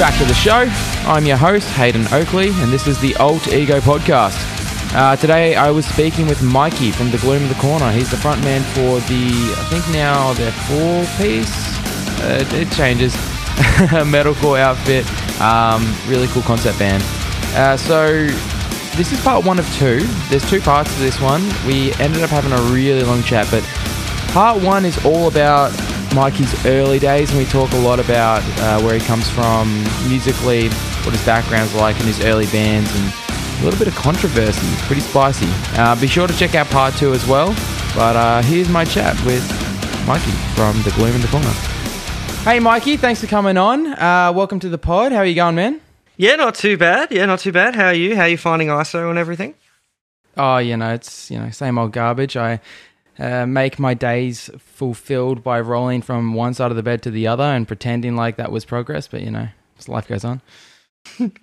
Back to the show. I'm your host, Hayden Oakley, and this is the Alt Ego Podcast. Uh, today I was speaking with Mikey from The Gloom of the Corner. He's the frontman for the, I think now they're four piece, uh, it changes, metalcore outfit. Um, really cool concept band. Uh, so this is part one of two. There's two parts to this one. We ended up having a really long chat, but part one is all about Mikey's early days, and we talk a lot about uh, where he comes from musically, what his background's like in his early bands, and a little bit of controversy. Pretty spicy. Uh, be sure to check out part two as well. But uh, here's my chat with Mikey from The Gloom in the Corner. Hey, Mikey, thanks for coming on. Uh, welcome to the pod. How are you going, man? Yeah, not too bad. Yeah, not too bad. How are you? How are you finding ISO and everything? Oh, you know, it's you know same old garbage. I uh, make my days fulfilled by rolling from one side of the bed to the other and pretending like that was progress. But you know, life goes on.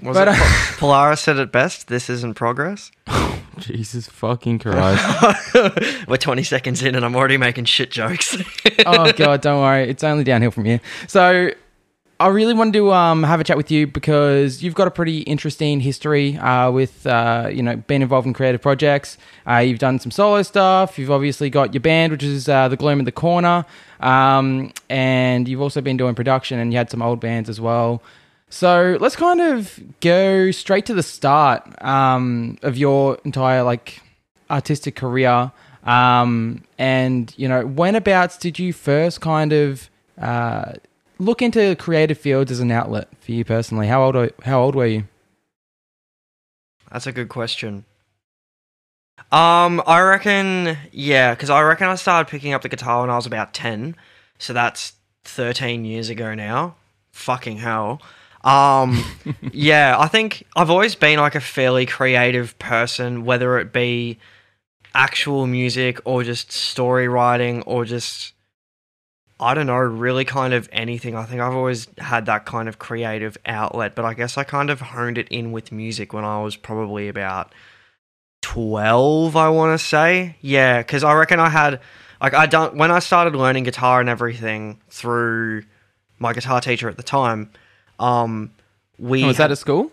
But, uh, Polaris said it best? This isn't progress. Jesus fucking Christ! We're 20 seconds in and I'm already making shit jokes. oh god, don't worry, it's only downhill from here. So. I really wanted to um, have a chat with you because you've got a pretty interesting history uh, with uh, you know being involved in creative projects. Uh, you've done some solo stuff. You've obviously got your band, which is uh, the Gloom in the Corner, um, and you've also been doing production and you had some old bands as well. So let's kind of go straight to the start um, of your entire like artistic career. Um, and you know, whenabouts did you first kind of uh, look into creative fields as an outlet for you personally? How old are, how old were you? That's a good question. Um, I reckon, yeah, because I reckon I started picking up the guitar when I was about 10. So that's 13 years ago now. Fucking hell. Um, yeah, I think I've always been like a fairly creative person, whether it be actual music or just story writing or just, I don't know, really kind of anything. I think I've always had that kind of creative outlet, but I guess I kind of honed it in with music when I was probably about 12 i want to say yeah because i reckon i had like i don't, when i started learning guitar and everything through my guitar teacher at the time um we was that at school?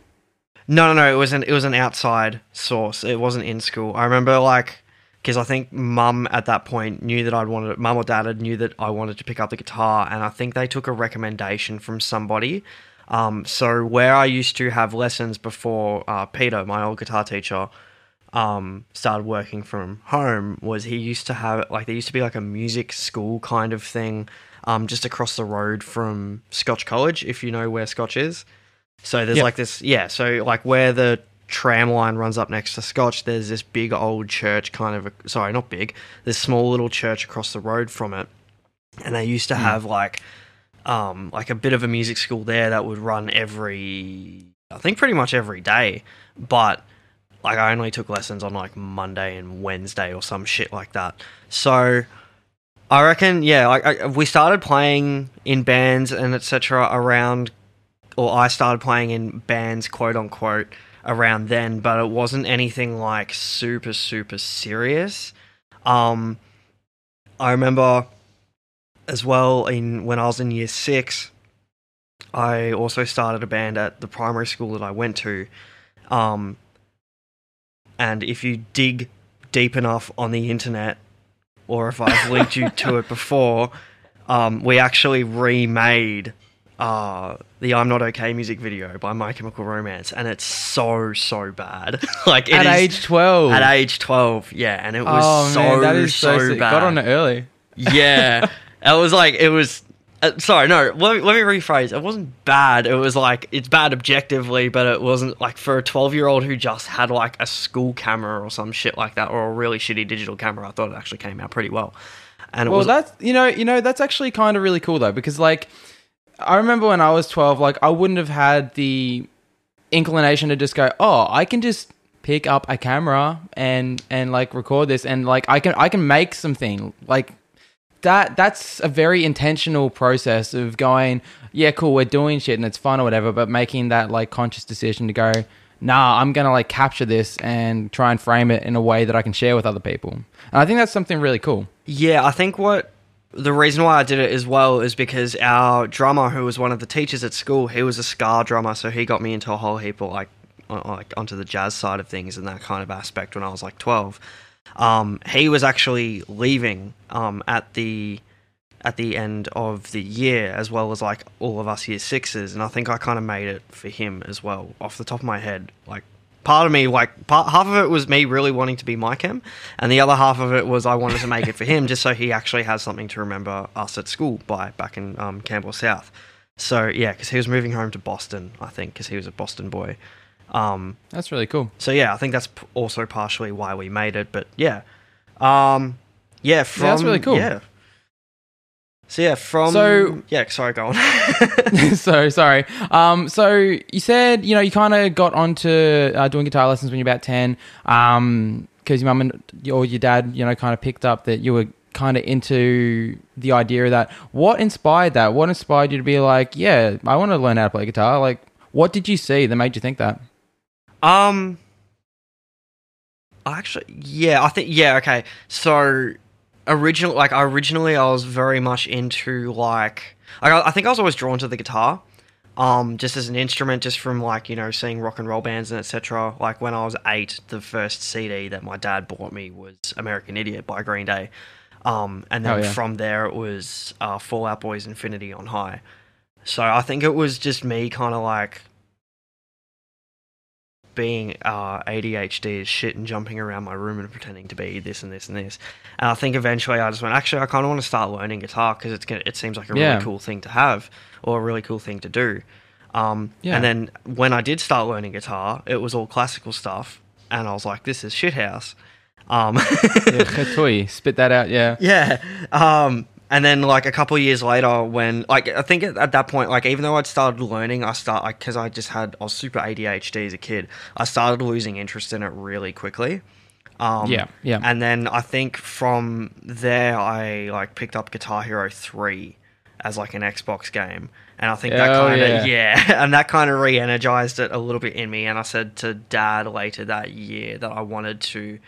no no no it was an it was an outside source it wasn't in school i remember like because i think mum at that point knew that i'd wanted mum or dad had knew that i wanted to pick up the guitar and i think they took a recommendation from somebody um, so where i used to have lessons before uh, peter my old guitar teacher um, started working from home was he used to have like there used to be like a music school kind of thing um, just across the road from Scotch College, if you know where Scotch is. So there's Yep. like this, yeah. So like where the tram line runs up next to Scotch, there's this big old church, kind of. A, sorry, not big. This small little church across the road from it, and they used to have like, um, like a bit of a music school there that would run every, I think, pretty much every day, but like I only took lessons on like Monday and Wednesday or some shit like that. So I reckon, yeah, like I, we started playing in bands and etc. around, or I started playing in bands, quote unquote, around then, but it wasn't anything like super super serious. Um, I remember as well in when I was in year six. I also started a band at the primary school that I went to. Um, and if you dig deep enough on the internet, or if I've linked you to it before, um, we actually remade uh, the "I'm Not Okay" music video by My Chemical Romance, and it's so so bad. like it At is- age twelve. at age twelve, yeah, and it was oh so man, that is so, so bad. Got on it early. Yeah, it was like it was. Uh, sorry, no. Let me, let me rephrase. It wasn't bad. It was like it's bad objectively, but it wasn't like for a twelve-year-old who just had like a school camera or some shit like that, or a really shitty digital camera. I thought it actually came out pretty well. And it Well, was that's you know, you know, that's actually kind of really cool though, because like, I remember when I was twelve, like I wouldn't have had the inclination to just go, oh, I can just pick up a camera and and like record this, and like I can I can make something like that. That's a very intentional process of going, yeah, cool, we're doing shit and it's fun or whatever, but making that like conscious decision to go. Nah, I'm gonna like capture this and try and frame it in a way that I can share with other people. And I think that's something really cool. Yeah, I think what the reason why I did it as well is because our drummer, who was one of the teachers at school, he was a ska drummer, so he got me into a whole heap of like, like onto the jazz side of things and that kind of aspect when I was like twelve. Um, he was actually leaving um, at the at the end of the year, as well as like all of us year sixes, and I think I kind of made it for him as well, off the top of my head. Like part of me, like part, half of it was me really wanting to be my M, and the other half of it was I wanted to make it for him, just so he actually has something to remember us at school by back in um, Camberwell South. So yeah, because he was moving home to Boston, I think, because he was a Boston boy. Um, That's really cool. so yeah, I think that's p- also partially why we made it. But yeah, um, yeah, from that's really cool. Yeah. So yeah, from So- yeah, sorry, go on. so sorry. Um, so you said you know you kind of got onto uh, doing guitar lessons when you're about ten, um, because your mum and or your dad, you know, kind of picked up that you were kind of into the idea of that. What inspired that? What inspired you to be like, yeah, I want to learn how to play guitar? Like, what did you see that made you think that? um, i actually, yeah, I think yeah, okay. So original, like originally, I was very much into like, I, I think I was always drawn to the guitar. um, just as an instrument, just from like you know seeing rock and roll bands and etc. Like when I was eight, the first CD that my dad bought me was American Idiot by Green Day, um, and then Oh, yeah. from there it was uh, Fall Out Boy's Infinity on High. So I think it was just me kind of like being uh, ADHD as shit and jumping around my room and pretending to be this and this and this. And I think eventually I just went, actually, I kind of want to start learning guitar because it's gonna, it seems like a Yeah. really cool thing to have or a really cool thing to do. Um, Yeah. And then when I did start learning guitar, it was all classical stuff, and I was like, this is shithouse. Um, Yeah, spit that out. Yeah. yeah. Um, and then like a couple of years later, when like I think at, at that point, like even though I'd started learning, I start like because I just had I was super ADHD as a kid. I started losing interest in it really quickly. Um, Yeah, yeah. And then I think from there, I like picked up Guitar Hero three as like an Xbox game, and I think that Oh, kind of yeah. yeah, and that kind of re-energized it a little bit in me. And I said to Dad later that year that I wanted to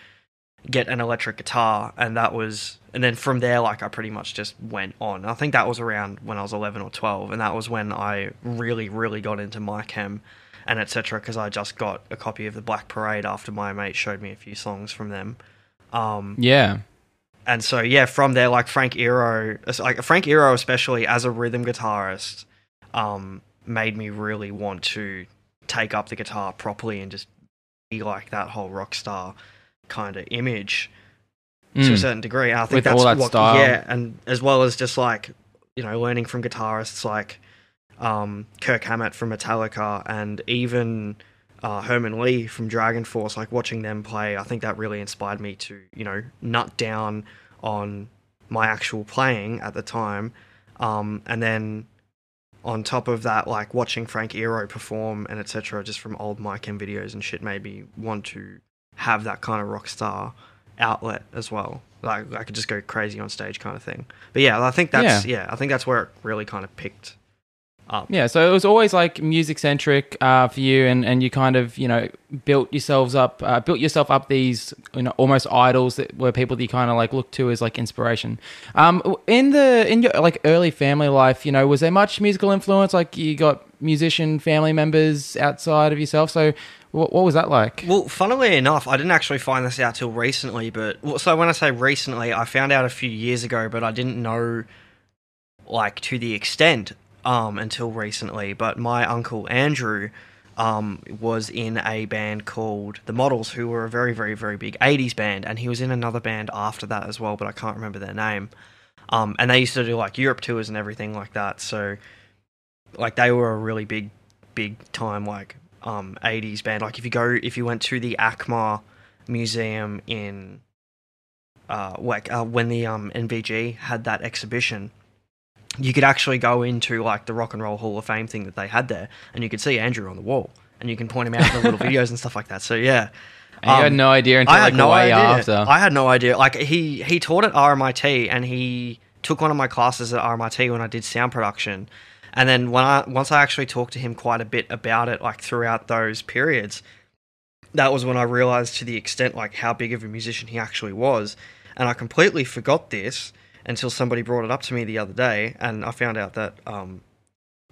get an electric guitar and that was and then from there like I pretty much just went on. I think that was around when I was 11 or 12 and that was when I really really got into my chem and etc because I just got a copy of the Black Parade after my mate showed me a few songs from them. Um Yeah. and so yeah, from there, like Frank Iero, like Frank Iero, especially as a rhythm guitarist, um, made me really want to take up the guitar properly and just be like that whole rock star kind of image to a Mm. certain degree. And I think With that's all that what, style. yeah, and as well as just like you know learning from guitarists like um, Kirk Hammett from Metallica and even uh, Herman Li from DragonForce, like watching them play, I think that really inspired me to, you know, nut down on my actual playing at the time. Um, and then on top of that, like watching Frank Iero perform and etc., just from old My Chem videos and shit, made me want to have that kind of rock star outlet as well. Like I could just go crazy on stage, kind of thing. But yeah, I think that's yeah, I think that's where it really kind of picked up. Yeah, so it was always like music centric uh, for you, and, and you kind of you know built yourselves up, uh, built yourself up these you know almost idols that were people that you kind of like looked to as like inspiration. Um, in the in your like early family life, you know, was there much musical influence? Like you got musician family members outside of yourself. So what, what was that like? Well, funnily enough, I didn't actually find this out till recently. But well, so when I say recently, I found out a few years ago, but I didn't know like to the extent um, until recently. But my uncle Andrew um, was in a band called The Models, who were a very, very, very big '80s band, and he was in another band after that as well, but I can't remember their name. Um, and they used to do like Europe tours and everything like that. So, like, they were a really big, big time like um 80s band. Like, if you go, if you went to the ACMI Museum in uh, like uh, when the um NVG had that exhibition, you could actually go into like the Rock and Roll Hall of Fame thing that they had there, and you could see Andrew on the wall, and you can point him out in the little videos and stuff like that. So yeah, And you had Um, no idea until I like had no way idea. after. I had no idea. Like he he taught at RMIT, and he took one of my classes at RMIT when I did sound production. And then when I once I actually talked to him quite a bit about it, like throughout those periods, that was when I realized to the extent like how big of a musician he actually was. And I completely forgot this until somebody brought it up to me the other day, and I found out that um,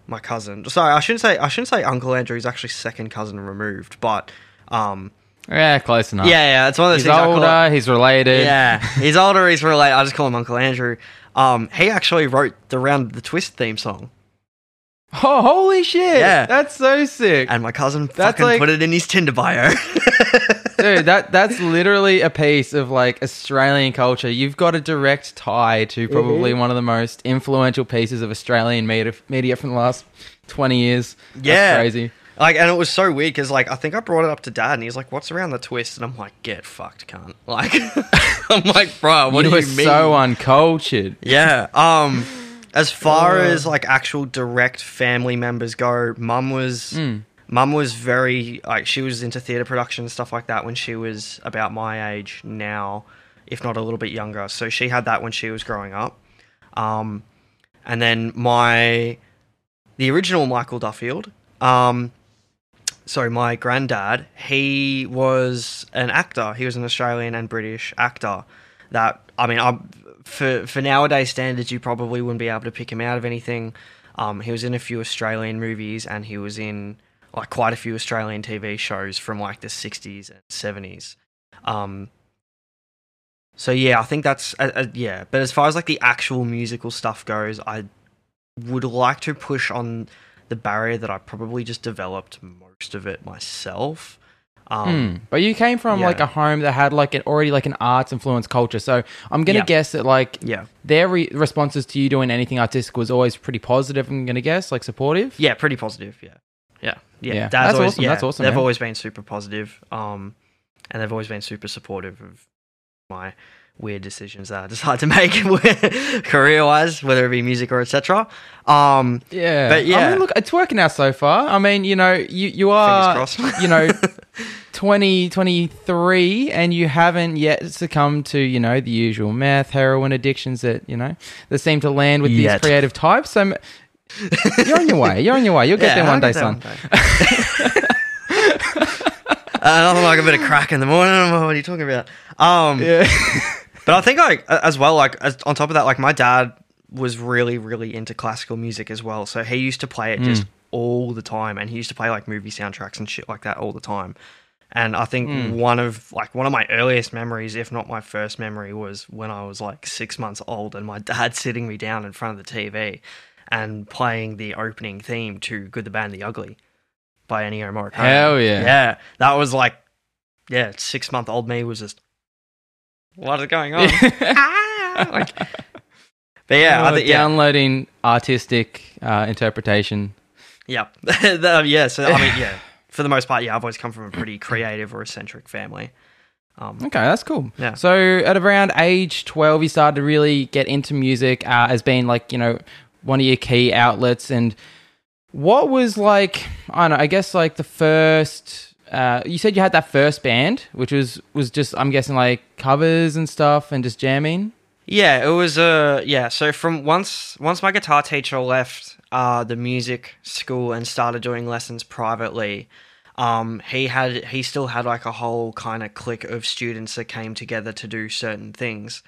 my cousin. Sorry, I shouldn't say I shouldn't say Uncle Andrew. He's actually second cousin removed, but um, Yeah, close enough. yeah, yeah, it's one of those He's things. I call it- older, he's related. yeah, he's older. He's related. I just call him Uncle Andrew. Um, he actually wrote the Round the Twist theme song, Oh, holy shit. Yeah. That's so sick. and my cousin That's fucking like- put it in his Tinder bio. Dude, that that's literally a piece of like Australian culture. You've got a direct tie to probably Mm-hmm. one of the most influential pieces of Australian media, media from the last 20 years. That's Yeah. crazy. Like, and it was so weird because, like, I think I brought it up to dad, and he's like, "What's around the twist?" And I'm like, "Get fucked, cunt!" Like, I'm like, "Bro, what you do you mean?" so uncultured. yeah. Um, as far Uh. as like actual direct family members go, mum was Mm. mum was very like she was into theater production and stuff like that when she was about my age now, if not a little bit younger. So she had that when she was growing up. Um, and then my the original Michael Duffield. Um, sorry, my granddad. He was an actor. He was an Australian and British actor. That I mean, I for for nowadays standards, you probably wouldn't be able to pick him out of anything. Um, he was in a few Australian movies, and he was in like quite a few Australian TV shows from like the '60s and '70s. Um, so yeah, I think that's uh, uh, yeah. But as far as like the actual musical stuff goes, I would like to push on the barrier that I probably just developed most of it myself. Um, Hmm. But you came from yeah. like a home that had like an already like an arts influenced culture. So I'm gonna Yeah. guess that like Yeah, their re- responses to you doing anything artistic was always pretty positive. I'm gonna guess like supportive. yeah, pretty positive. Yeah, yeah, yeah. Yeah. That's always, awesome, Yeah, that's awesome, They've man. always been super positive, um, and they've always been super supportive of my weird decisions that I decide to make career wise, whether it be music or etc. Um, Yeah, But yeah. I mean, look, it's working out so far. I mean, you know, you you are, you know, 20, and you haven't yet succumbed to you know the usual meth, heroin addictions that you know that seem to land with Yet. these creative types. So you're on your way. You're on your way. You'll get Yeah, there one day, son. uh, nothing like a bit of crack in the morning. What are you talking about? Um, Yeah. But I think like as well, like as, on top of that, like my dad was really, really into classical music as well. So he used to play it just mm. all the time, and he used to play like movie soundtracks and shit like that all the time. And I think mm. one of like one of my earliest memories, if not my first memory, was when I was like six months old, and my dad sitting me down in front of the TV and playing the opening theme to "Good, the Bad, and the Ugly" by Ennio Morricone. Hell yeah. Yeah, that was like, yeah, six month old me was just, what is going on? Ah, like, but yeah, I Oh, think, yeah, downloading artistic uh, interpretation. yeah, The- yeah. So I mean, yeah, for the most part, yeah, I've always come from a pretty creative or eccentric family. Um, Okay, that's cool. Yeah. So at around age 12, you started to really get into music uh, as being like, you know, one of your key outlets. And what was like, I don't know, I guess like the first, uh, you said you had that first band, which was, was just, I'm guessing like covers and stuff and just jamming. Yeah, it was uh yeah, so from once once my guitar teacher left uh the music school and started doing lessons privately, um he had he still had like a whole kind of clique of students that came together to do certain things.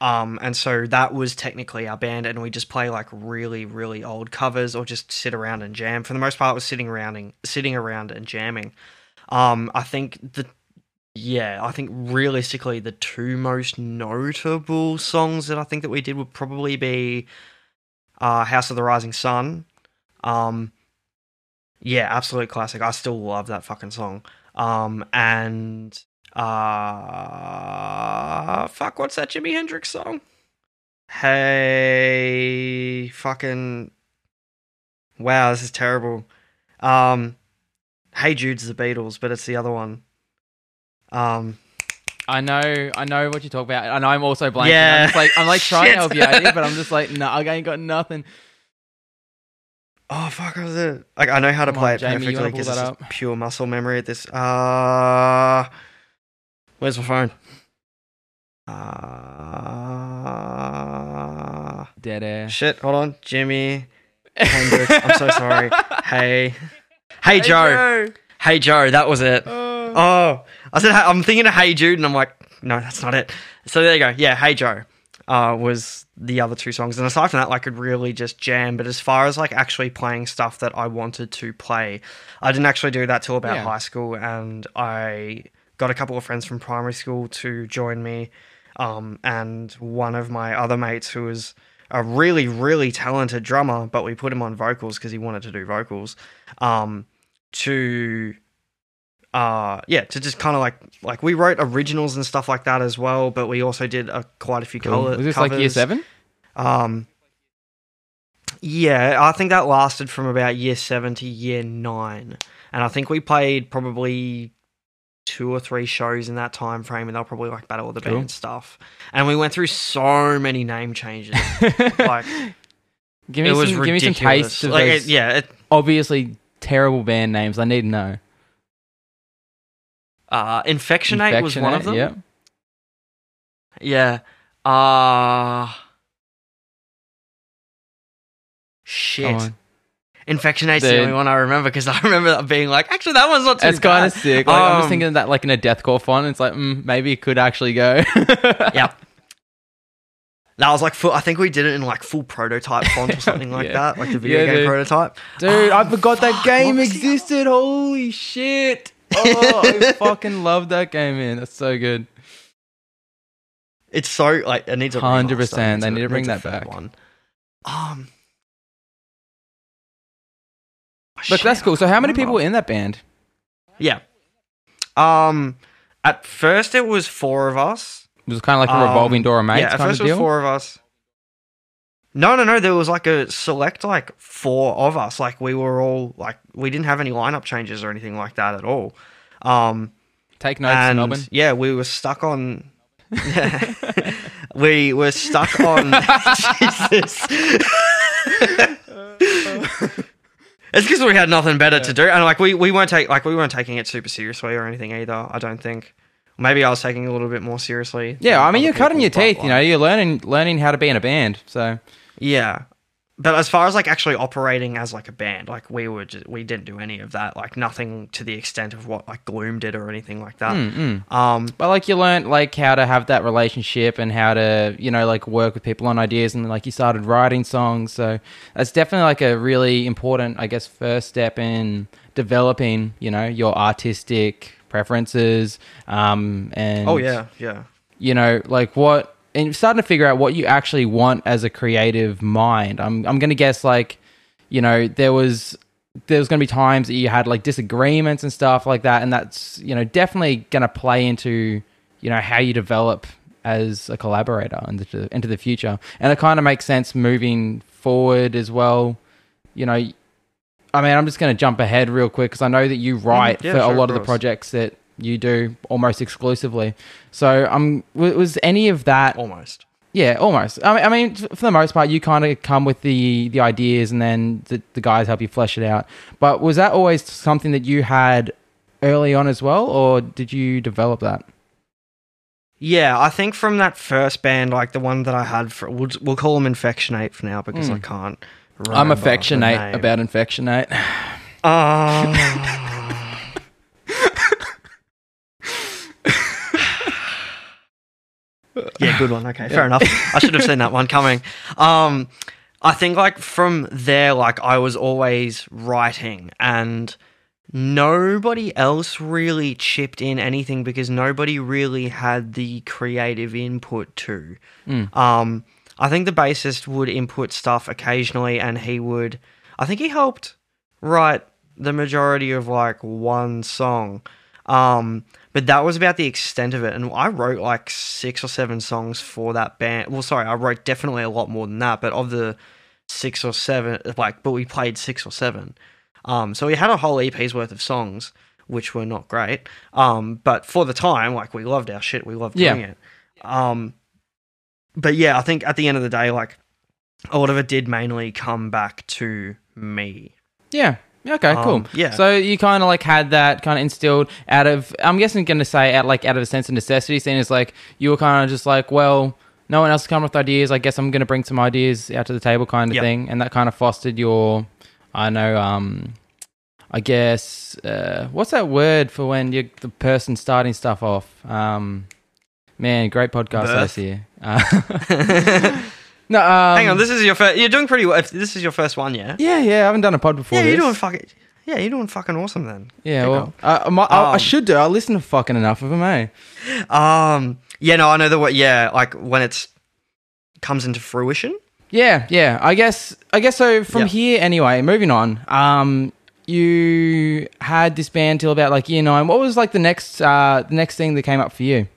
Um and so that was technically our band and we just play like really really old covers or just sit around and jam. For the most part was sitting around and sitting around and jamming. Um I think the yeah, I think realistically the two most notable songs that I think that we did would probably be uh, House of the Rising Sun. Um, yeah, absolute classic. I still love that fucking song. Um, and uh, fuck, what's that Jimi Hendrix song? Hey, fucking, wow, this is terrible. Um, Hey Jude's the Beatles, but it's the other one. Um, I know, I know what you talk about, and I'm also blanking. Yeah. I'm like, I'm like trying to help you out here, but I'm just like, no, I ain't got nothing. Oh fuck, was it? Like I know how to Come play on, it Jamie, perfectly because it's up? pure muscle memory at this. Uh, where's my phone? Uh, Dead air. shit. Hold on, Jimi Hendrix. I'm so sorry. Hey, hey, Joe. Hey Joe. That was it. Oh, I said I'm thinking of Hey Jude, and I'm like, no, that's not it. So there you go. Yeah, Hey Joe. uh, was the other two songs. And aside from that, I could really just jam. But as far as like actually playing stuff that I wanted to play, I didn't actually do that till about Yeah. high school. And I got a couple of friends from primary school to join me. Um, and one of my other mates who was a really, really talented drummer, but we put him on vocals because he wanted to do vocals. Um, to uh yeah to just kind of like like we wrote originals and stuff like that as well but we also did a, quite a few Cool. color Was this covers. like year seven? um yeah i think that lasted from about year 7 to year 9 and i think we played probably two or three shows in that time frame and they'll probably like battle of the Cool. band stuff and we went through so many name changes like give me some, give me some ridiculous tastes of like those it, yeah it, obviously terrible band names. I need to know. uh infectionate, was one of them Yep. Yeah. Uh Shit. Infectionate's the Dude. only one I remember because I remember that being like, actually, that one's not too It's kind of sick. Like, I'm just Um, thinking of that like in a deathcore font. It's like mm, maybe it could actually go. Yeah. That was like full, I think we did it in like full prototype font or something like Yeah. that, like the video Yeah, game dude. prototype. Dude, I Oh, forgot that game what was the other existed. Holy shit. Oh, I fucking love that game, man. That's so good. It's so like it needs a 100%. They need to bring that back. One. Um, But shit, that's cool. So how many people were in that band? Yeah. Um, at first it was four of us. It was kind of like a revolving Um, door of mates yeah, at kind first of it was deal. four of us. No, no, no. There was like a select like four of us. Like we were all like we didn't have any lineup changes or anything like that at all. Um, Take notes, and Melbourne. yeah, we were stuck on. we were stuck on. Jesus. it's because we had nothing better to do, and like we, we weren't take like we weren't taking it super seriously or anything either. I don't think. Maybe I was taking it a little bit more seriously. Yeah, I mean you're cutting your teeth. You know, you're learning learning how to be in a band. So Yeah. But as far as like actually operating as like a band, like we were just, we didn't do any of that. Like nothing to the extent of what like Gloom did or anything like that. mm, mm. Um But like you learned like how to have that relationship and how to you know like work with people on ideas and like you started writing songs. So that's definitely like a really important, I guess, first step in developing you know your artistic preferences. Um, and oh yeah, yeah. you know like what and starting to figure out what you actually want as a creative mind. I'm I'm gonna guess like you know there was there was going to be times that you had like disagreements and stuff like that and that's you know definitely going to play into you know how you develop as a collaborator into into the future and it kind of makes sense moving forward as well you know i mean i'm just going to jump ahead real quick because i know that you write yeah, for a lot of of the projects that you do almost exclusively so um w- was any of that Almost. yeah, almost. I mean, I mean, for the most part, you kind of come with the the ideas, and then the, the guys help you flesh it out. But was that always something that you had early on as well, or did you develop that? Yeah, I think from that first band, like the one that I had for we'll, we'll call them Infectionate for now because I Mm. can't. I'm affectionate about infectionate. Uh, yeah, good one. Okay, fair enough. I should have seen that one coming. Um, I think like from there, like I was always writing, and nobody else really chipped in anything because nobody really had the creative input to. Mm. Um, I think the bassist would input stuff occasionally, and he would. I think he helped write the majority of like one song. Um, but that was about the extent of it. And I wrote like six or seven songs for that band. Well, sorry, I wrote definitely a lot more than that. But of the six or seven, like, but we played six or seven. Um, so we had a whole EP's worth of songs, which were not great. Um, but for the time, like, we loved our shit. We loved Yeah. doing it. Um, but yeah, I think at the end of the day, like, a lot of it did mainly come back to me. Yeah. Okay. Cool. Um, yeah. So you kind of like had that kind of instilled out of. I'm guessing going to say out like out of a sense of necessity. Seeing as like you were kind of just like, well, no one else is coming with ideas. I guess I'm going to bring some ideas out to the table, kind of Yep. thing, and that kind of fostered your. I know. Um, I guess uh, what's that word for when you're the person starting stuff off? Um, Man, great podcast Birth. host here. Uh, no, um, Hang on, this is your first. You're doing pretty well. If this is your first one, yeah. Yeah, yeah, I haven't done a pod before. Yeah, you're this. doing fucking. Yeah, you're doing fucking awesome then. Yeah, well, I, I, I Um, should do. I listen to fucking enough of them, eh? Um. Yeah. No, I know the what. Yeah, like when it's comes into fruition. Yeah, yeah. I guess. I guess so. From Yeah. here, anyway. Moving on. Um, you had this band till about like year nine. What was like the next, uh, the next thing that came up for you?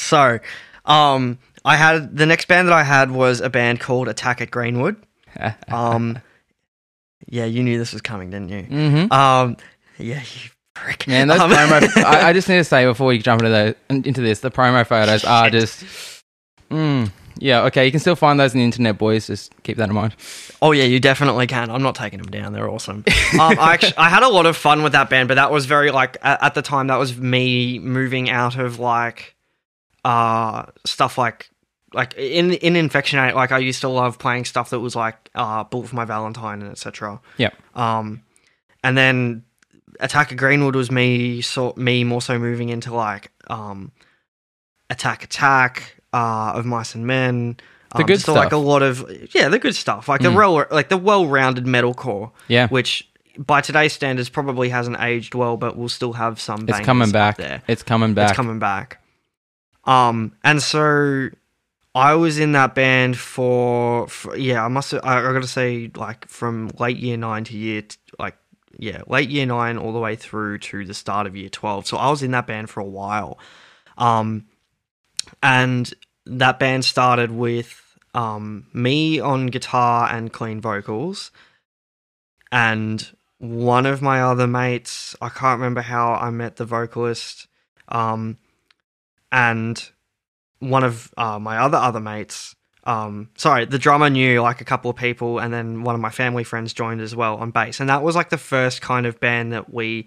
So, um, I had the next band that I had was a band called Attack at Greenwood. Um, yeah, you knew this was coming, didn't you? mm-hmm. Um, yeah, you prick. Man, those Um, promo. I, I just need to say before we jump into the into this, the promo photos are just. Mm, yeah. Okay. You can still find those on the internet, boys. Just keep that in mind. Oh yeah, you definitely can. I'm not taking them down. They're awesome. um, I actually, I had a lot of fun with that band, but that was very like at, at the time that was me moving out of like uh stuff like like in in infectionate like I used to love playing stuff that was like uh Bullet for My Valentine and etc. yeah Um, and then Attack of Greenwood was me sort me more so moving into like um Attack Attack uh of Mice and Men. The um, good just like a lot of yeah, the good stuff, like the Mm. real, like the well-rounded metalcore, Yeah. which by today's standards probably hasn't aged well, but we'll still have some. It's coming back. there. It's coming back. It's coming back. Um, and so I was in that band for, for yeah, I must. I, I got to say, like from late year nine to year t- like yeah, late year nine all the way through to the start of year twelve. So I was in that band for a while. Um, and that band started with um me on guitar and clean vocals, and one of my other mates. I can't remember how I met the vocalist. Um, and one of uh, my other other mates um sorry the drummer knew like a couple of people and then one of my family friends joined as well on bass and that was like the first kind of band that we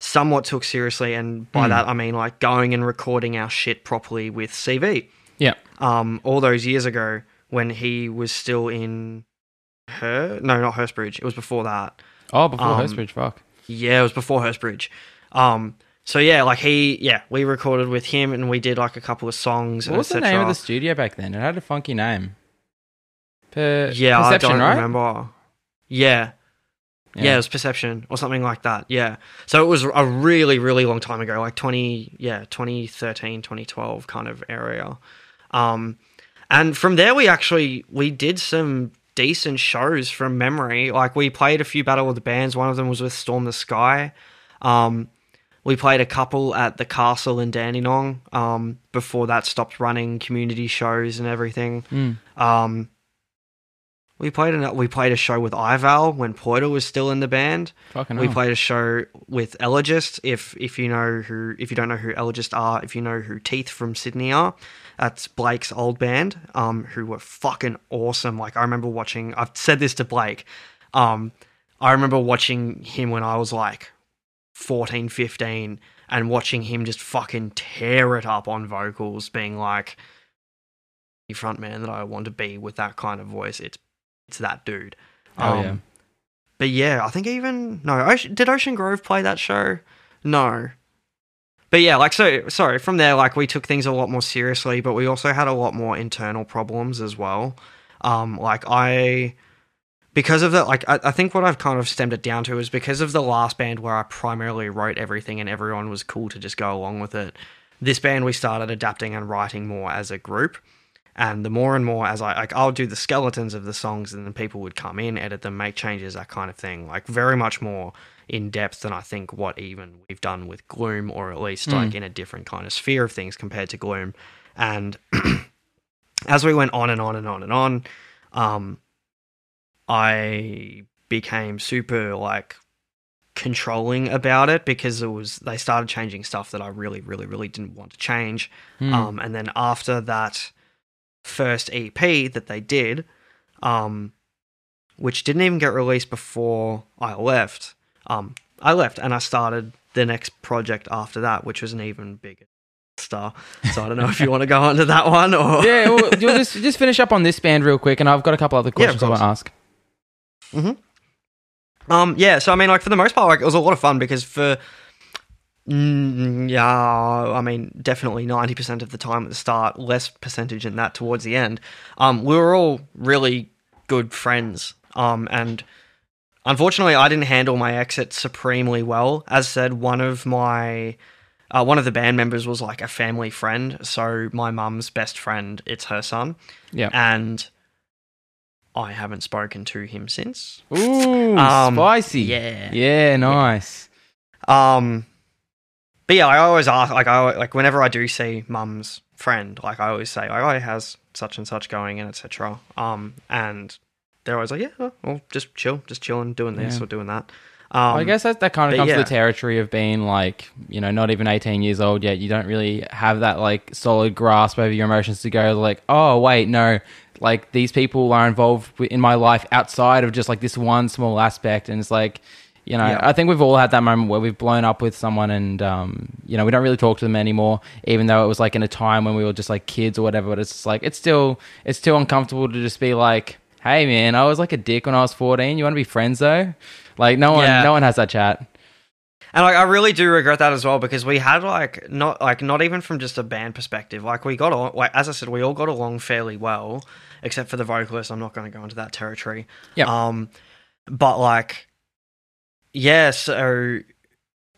somewhat took seriously and by Hmm. that i mean like going and recording our shit properly with cv Yeah. um all those years ago when he was still in her no not hurstbridge it was before that Oh, before Um, Hurstbridge, fuck. yeah, it was before Hurstbridge. Um, so yeah, like he, yeah, we recorded with him and we did like a couple of songs. What and was the name of the studio back then? It had a funky name. Per- Yeah, Perception, I don't right? remember. Yeah. yeah, it was Perception or something like that. Yeah, so it was a really, really long time ago, like twenty, yeah, 2013, 2012 kind of area. Um, and from there, we actually we did some decent shows from memory. Like we played a few Battle of the Bands. One of them was with Storm the Sky. Um, we played a couple at the castle in Dandenong. Um, before that stopped running community shows and everything. Mm. Um, we played a we played a show with Ival when Porter was still in the band. Fucking We hell. played a show with Elogist. If if you know who if you don't know who Elogist are, if you know who Teeth from Sydney are, that's Blake's old band. Um, who were fucking awesome. Like I remember watching. I've said this to Blake. Um, I remember watching him when I was like 14, 15 and watching him just fucking tear it up on vocals, being like the front man that I want to be with that kind of voice. It's it's that dude. Oh, Um, yeah. But yeah, I think even no. Ocean, did Ocean Grove play that show? No. But yeah, like so. Sorry. From there, like we took things a lot more seriously, but we also had a lot more internal problems as well. Um, like I, because of that, like, I, I think what I've kind of stemmed it down to is because of the last band where I primarily wrote everything and everyone was cool to just go along with it. This band we started adapting and writing more as a group and the more and more as I like I'll do the skeletons of the songs and then people would come in edit them make changes that kind of thing like very much more in depth than I think what even we've done with Gloom or at least Mm. like in a different kind of sphere of things compared to Gloom and as we went on and on and on and on um I became super like controlling about it because it was they started changing stuff that I really really really didn't want to change Hmm. um, and then after that first EP that they did, um, which didn't even get released before I left, um, I left and I started the next project after that, which was an even bigger star. So I don't know if you want to go on to that one or yeah, well, you'll just just finish up on this band real quick, and I've got a couple other Yeah, questions I want to ask. Um, yeah, so I mean, like for the most part, like it was a lot of fun because for Mm, yeah, I mean, definitely 90% of the time at the start, less percentage in that towards the end. Um, we were all really good friends. Um, and unfortunately, I didn't handle my exit supremely well. As said, one of my. Uh, one of the band members was like a family friend, so my mum's best friend, it's her son. Yeah. And I haven't spoken to him since. Ooh, Um, spicy. yeah. Yeah, nice. Um, but yeah, I always ask, like, I like whenever I do see mum's friend, like, I always say, like, oh, he has such and such going and etc. Um, and they're always like, yeah, well, just chill, just chilling, doing this Yeah. or doing that. Um, I guess that, that kind of comes to the territory of being like, you know, not even 18 years old yet. You don't really have that like solid grasp over your emotions to go like, oh, wait, no, like these people are involved in my life outside of just like this one small aspect. And it's like, you know, Yeah. I think we've all had that moment where we've blown up with someone and, um, you know, we don't really talk to them anymore, even though it was like in a time when we were just like kids or whatever. But it's just like, it's still, it's still uncomfortable to just be like, hey, man, I was like a dick when I was 14. You want to be friends though? Like, no one, Yeah. no one has that chat. And like I really do regret that as well because we had like not like not even from just a band perspective. Like we got on like as I said, we all got along fairly well, except for the vocalist. I'm not going to go into that territory. Yeah. Um, but like, yeah. So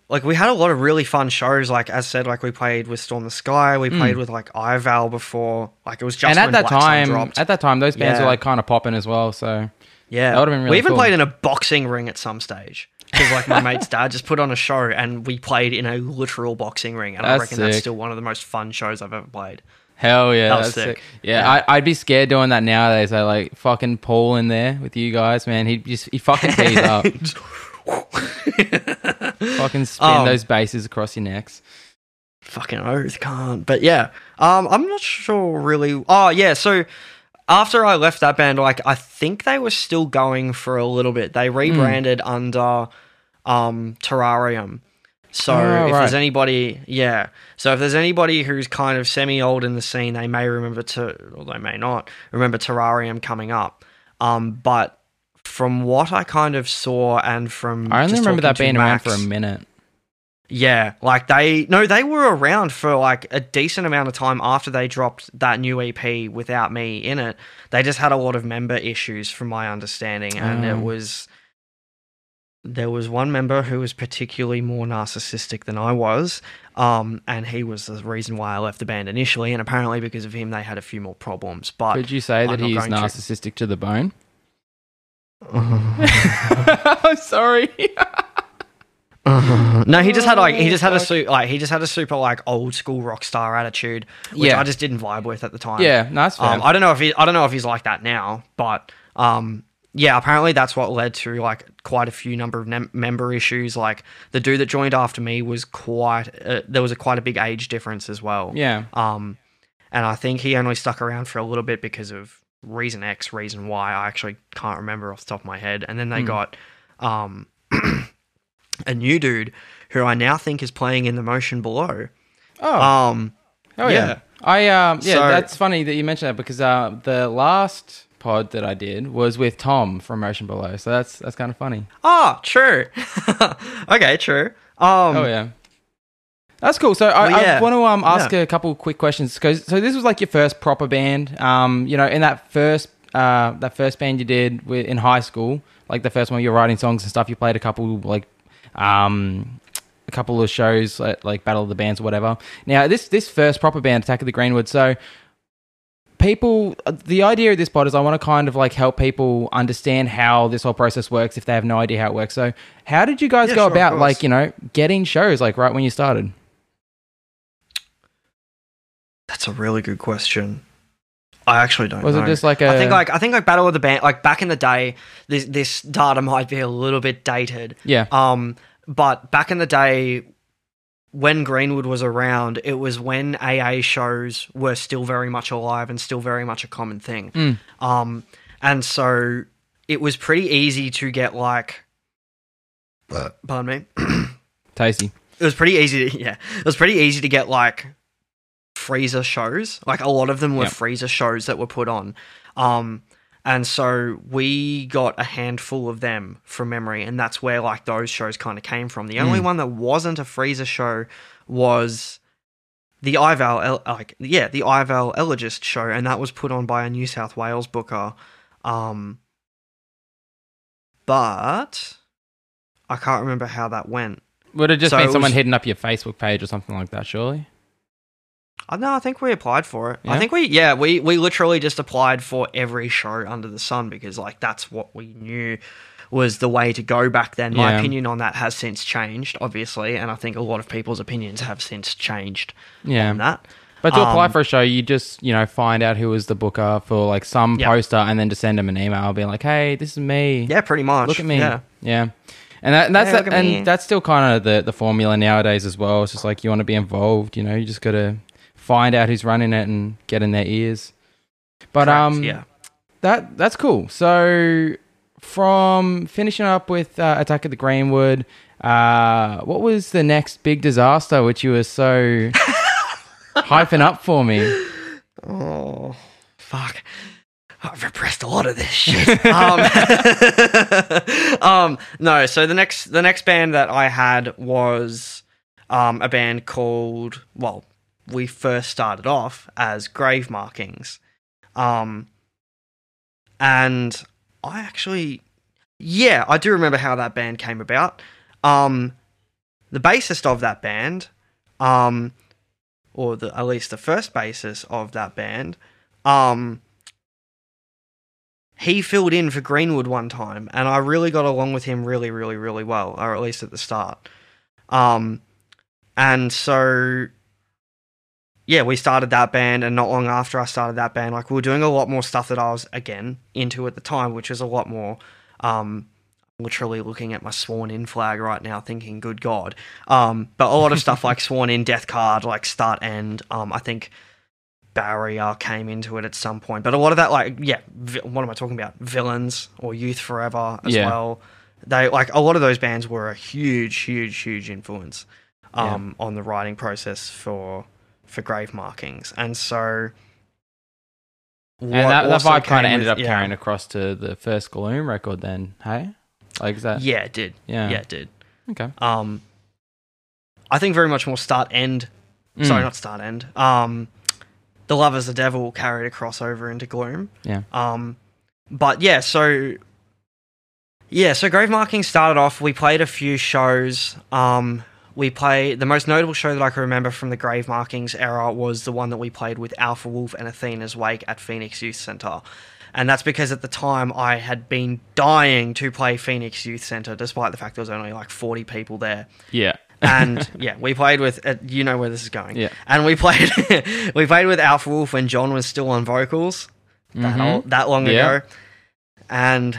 like we had a lot of really fun shows. Like as said, like we played with Storm the Sky. We played with like Ival before. Like it was just and at that Black time, at that time, those bands Yeah. were like kind of popping as well. So Yeah, That would've been really We even cool. played in a boxing ring at some stage because, like, my mate's dad just put on a show, and we played in a literal boxing ring, and I That's reckon that's still one of the most fun shows I've ever played. hell yeah, That that's sick. sick. Yeah, Yeah. I, I'd be scared doing that nowadays. I like fucking Paul in there with you guys, man. He just he fucking tees up, fucking spin Um, those bases across your necks. Fucking oath, can't. But yeah, um, I'm not sure really. Oh yeah, so after I left that band, like I think they were still going for a little bit. Hmm. They rebranded under um Terrarium. So Oh, if right. there's anybody, yeah. So if there's anybody who's kind of semi old in the scene, they may remember to, or they may not remember Terrarium coming up. Um, but from what I kind of saw and from I only remember that being around for a minute. Yeah, like they no, they were around for like a decent amount of time after they dropped that new EP without me in it. They just had a lot of member issues, from my understanding, and Oh. it was there was one member who was particularly more narcissistic than I was, um, and he was the reason why I left the band initially. And apparently, because of him, they had a few more problems. But Could you say I'm that he's going to. narcissistic to the bone? I'm sorry. no, he just had like he just had a fuck. su- like he just had a super like old school rock star attitude, which Yeah. I just didn't vibe with at the time. yeah, nice. fair. Um, I don't know if he, I don't know if he's like that now, but um, yeah, apparently that's what led to like quite a few number of nem- member issues. Like the dude that joined after me was quite uh, there was a quite a big age difference as well. yeah. Um, and I think he only stuck around for a little bit because of reason X, reason Y. I actually can't remember off the top of my head. And then they Hmm. got um a new dude who I now think is playing in the motion below. Oh, Um, Oh yeah. Yeah. I um yeah, So- that's funny that you mentioned that because uh the last pod that I did was with Tom from Motion Below. So that's that's kind of funny. oh, true. okay, true. Um, oh yeah. That's cool. So I, Well, I want to um ask Yeah. a couple quick questions. 'Cause- so this was like your first proper band. Um, you know, in that first uh that first band you did in high school, like the first one you were writing songs and stuff. You played a couple like um a couple of shows at like Battle of the Bands or whatever. Now this this first proper band, Attack of the Greenwood. So people, uh, the idea of this pod is I want to kind of like help people understand how this whole process works if they have no idea how it works. So how did you guys Yeah, go sure, about like you know getting shows like right when you started? That's a really good question. I actually don't Was know. it just like a? I think like I think like Battle of the Band like back in the day this this data might be a little bit dated. yeah, Um but back in the day when Greenwood was around, it was when AA shows were still very much alive and still very much a common thing. Mm. Um and so it was pretty easy to get like pardon me. tasty. it was pretty easy to, yeah it was pretty easy to get like FReeZA shows like a lot of them were Yep. FReeZA shows that were put on um And so we got a handful of them from memory, and that's where like those shows kind of came from. The only one that wasn't a FReeZA show was the Ival, like yeah, the Ival Elogist show, and that was put on by a New South Wales booker. Um, but I can't remember how that went. Would it just So been someone was- hitting up your Facebook page or something like that, surely? I no, I think we applied for it. Yeah? I think we yeah, we we literally just applied for every show under the sun because like that's what we knew was the way to go back then. My Yeah. opinion on that has since changed, obviously, and I think a lot of people's opinions have since changed Yeah. on that. But to apply Um, for a show, you just, you know, find out who was the booker for like some poster and then just send them an email being like, hey, this is me. Yeah, pretty much. Look at me. Yeah. Yeah. And, that, and that's Hey, look at and me. that's still kind of the, the formula nowadays as well. It's just like you want to be involved, you know, you just got to find out who's running it and get in their ears. But Correct, um yeah. that that's cool. So from finishing up with uh, Attack of the Greenwood, uh, what was the next big disaster which you were so hyping up for me? Oh, fuck. I've repressed a lot of this shit. um, um, no, so the next the next band that I had was um, a band called well, we first started off as Grave Markings. Um, and I actually yeah, I do remember how that band came about. Um, the bassist of that band, um, or the at least the first bassist of that band, um, he filled in for Greenwood one time, and I really got along with him really, really, really well, or at least at the start. Um, and so, yeah, we started that band, and not long after I started that band, like we were doing a lot more stuff that I was again into at the time, which is a lot more. Um, literally looking at my sworn in flag right now, thinking, "Good God!" Um, but a lot of stuff like sworn in, death card, like start end. Um, I think barrier came into it at some point, but a lot of that, like, yeah, vi- what am I talking about? Villains or Youth Forever as Yeah. well. They like a lot of those bands were a huge, huge, huge influence um, on the writing process for for grave markings, and so. And that, that vibe kind of ended with- up yeah. carrying across to the first Gloom record then, hey? Like is that Yeah, it did. Yeah. yeah, it did. Okay. Um, I think very much more start end. Sorry, Mm. not start end. Um, the Love as the Devil carried a crossover into Gloom. Yeah. Um, but yeah, so yeah, so Grave Marking started off. We played a few shows. Um, we play the most notable show that I can remember from the Grave Markings era was the one that we played with Alpha Wolf and Athena's Wake at Phoenix Youth Center. And that's because at the time I had been dying to play Phoenix Youth Center, despite the fact there was only like 40 people there Yeah. and yeah, we played with. Uh, you know where this is going. Yeah. and we played. we played with Alpha Wolf when John was still on vocals. That Mhm. old, that long Yeah. ago, and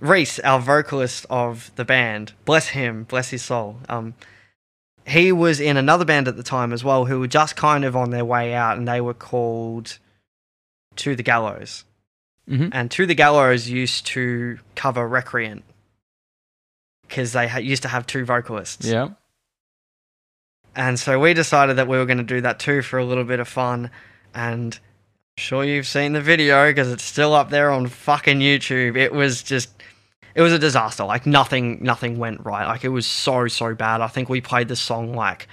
Reese, our vocalist of the band, bless him, bless his soul. Um, he was in another band at the time as well, who were just kind of on their way out, and they were called To the Gallows. Mhm. And To the Gallows used to cover Recreant because they ha- used to have two vocalists. Yeah. And so we decided that we were going to do that too for a little bit of fun. And I'm sure you've seen the video because it's still up there on fucking YouTube. It was just, it was a disaster. Like nothing, nothing went right. Like it was so, so bad. I think we played the song like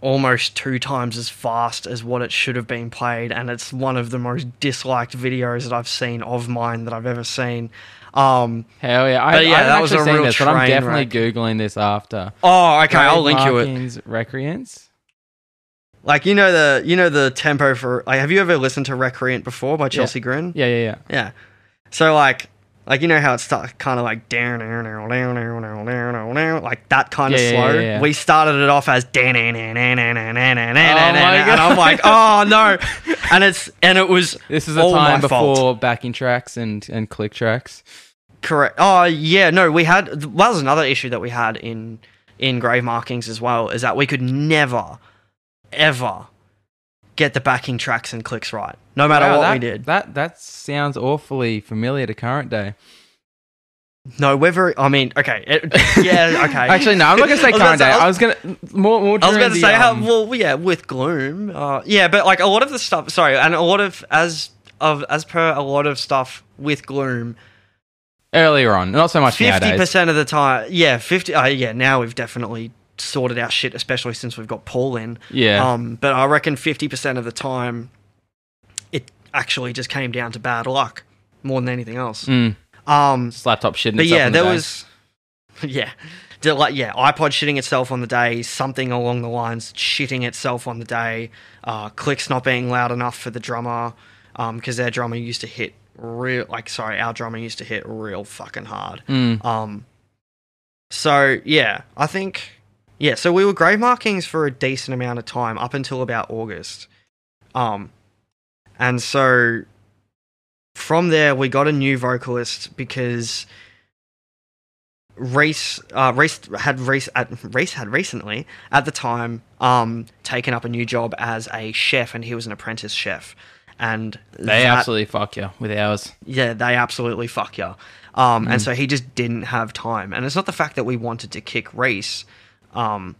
almost two times as fast as what it should have been played. And it's one of the most disliked videos that I've seen of mine that I've ever seen. Um, Hell yeah. I, But yeah, that was a real this, but I'm definitely wreck. Googling this after. oh, okay. I'll Grave link you it. Markings, Recreants. Like you know the you know the tempo for like have you ever listened to Recreant before by Chelsea Grin? Yeah, yeah, yeah. Yeah. So like like you know how it's start kind of like down down down down down down down like that kind of Yeah, yeah, slow. yeah, yeah. We started it off as dan dan dan dan dan dan dan dan Oh my and I'm like, oh no, and it's and it was This is a all time my fault. before backing tracks and, and click tracks. Correct. Oh yeah, no, we had that was another issue that we had in in grave markings as well is that we could never ever get the backing tracks and clicks right, no matter Wow, what that, we did. That that sounds awfully familiar to current day. No, we're very. I mean, okay, it, yeah, okay. Actually, no, I'm not gonna say current day. I was gonna more more. I was about to say how um, well, yeah, with gloom, uh, yeah, but like a lot of the stuff. Sorry, and a lot of as of as per a lot of stuff with Gloom, Earlier on, not so much Fifty percent of the time, yeah, fifty. Uh, yeah, now we've definitely sorted our shit, especially since we've got Paul in. Yeah. Um, but I reckon fifty percent of the time, it actually just came down to bad luck more than anything else. Mm. Um, laptop shitting but yeah, the there day. was, yeah, like yeah, iPod shitting itself on the day, something along the lines shitting itself on the day, uh, clicks not being loud enough for the drummer, because their drummer used to hit real, like sorry, our drummer used to hit real fucking hard. Mm. Um, so yeah, I think yeah. So we were grave markings for a decent amount of time up until about August, um, and so from there we got a new vocalist because Reese, uh, Reese had Reese at Reese had recently at the time um taken up a new job as a chef, and he was an apprentice chef, and They that- absolutely fuck you with ours. yeah, they absolutely fuck you. Um, Mm. And so he just didn't have time. And it's not the fact that we wanted to kick Reese. Um,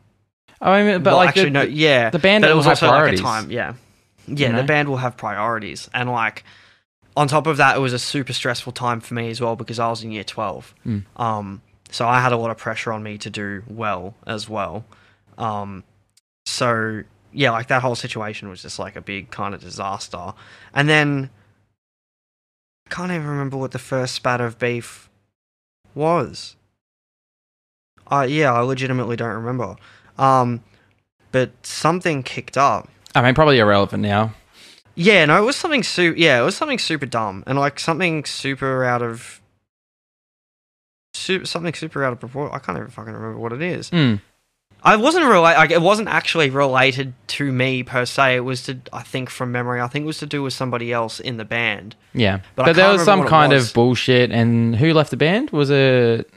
I mean, but well, like actually, the, no, yeah, the band will was have also priorities. like a time. Yeah, yeah, You the band will have priorities, and like on top of that, it was a super stressful time for me as well because I was in year twelve. Mm. Um, so I had a lot of pressure on me to do well as well. Um, so yeah, like that whole situation was just like a big kind of disaster. And then I can't even remember what the first spat of beef was. Uh yeah, I legitimately don't remember. Um but something kicked up. I mean, probably irrelevant now. Yeah, no, it was something super. Yeah, it was something super dumb and like something super out of. Super, something super out of proportion. I can't even fucking remember what it is. Mm. I wasn't related. Like, it wasn't actually related to me per se. It was to, I think, from memory. I think it was to do with somebody else in the band. Yeah, But but, there was some kind was. of bullshit. And who left the band? Was it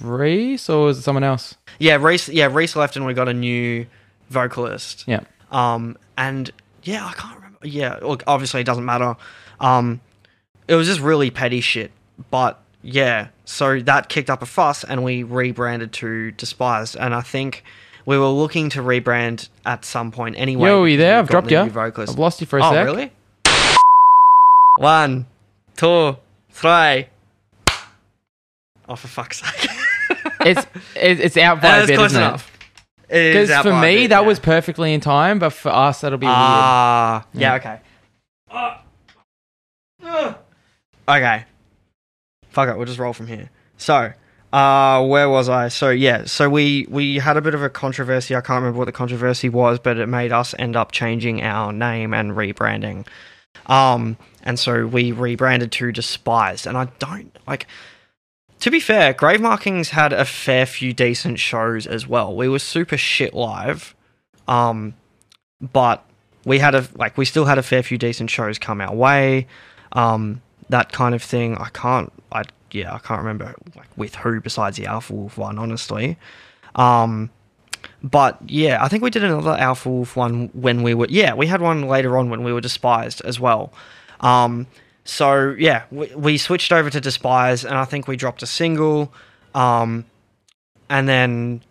Reese or was it someone else? Yeah, Reese. Yeah, Reese left, and we got a new vocalist. Yeah. Um, and yeah, I can't remember. Yeah, look, obviously it doesn't matter. Um, it was just really petty shit. But yeah, so that kicked up a fuss, and we rebranded to Despised. And I think we were looking to rebrand at some point anyway. Yo, are you there? I've dropped the you. vocalist. I've lost you for a oh, sec. really? One, two, three. Oh, for fuck's sake! It's it, it's out by a bit, close isn't enough. It Because for me that was perfectly in time, but for us that'll be weird. Ah, yeah, okay. Uh, okay. Fuck it, we'll just roll from here. So, uh, where was I? So yeah, so we we had a bit of a controversy. I can't remember what the controversy was, but it made us end up changing our name and rebranding. Um, and so we rebranded to Despised, and I don't like. To be fair, Grave Markings had a fair few decent shows as well. We were super shit live, um, but we had a like we still had a fair few decent shows come our way. Um, that kind of thing. I can't. I yeah. I can't remember like with who besides the Alpha Wolf one. Honestly. Um, but yeah, I think we did another Alpha Wolf one when we were. Yeah, we had one later on when we were despised as well. Um, so yeah, we, we switched over to despise, and I think we dropped a single. Um, and then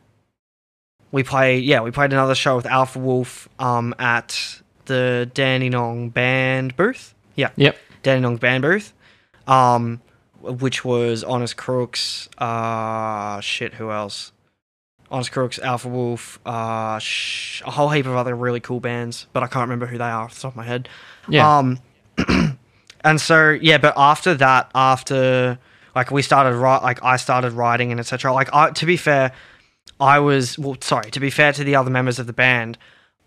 we play. Yeah, we played another show with Alpha Wolf. Um, at the Dandenong Band booth. Yeah. Yep. Dandenong Band booth. Um, which was Honest Crooks. Uh, shit. Who else? Honest Crooks, Alpha Wolf, uh, sh- a whole heap of other really cool bands, but I can't remember who they are off the top of my head. Yeah. Um, and so yeah, but after that, after like we started write, like I started writing and etc. Like I, to be fair, I was well. Sorry, to be fair to the other members of the band,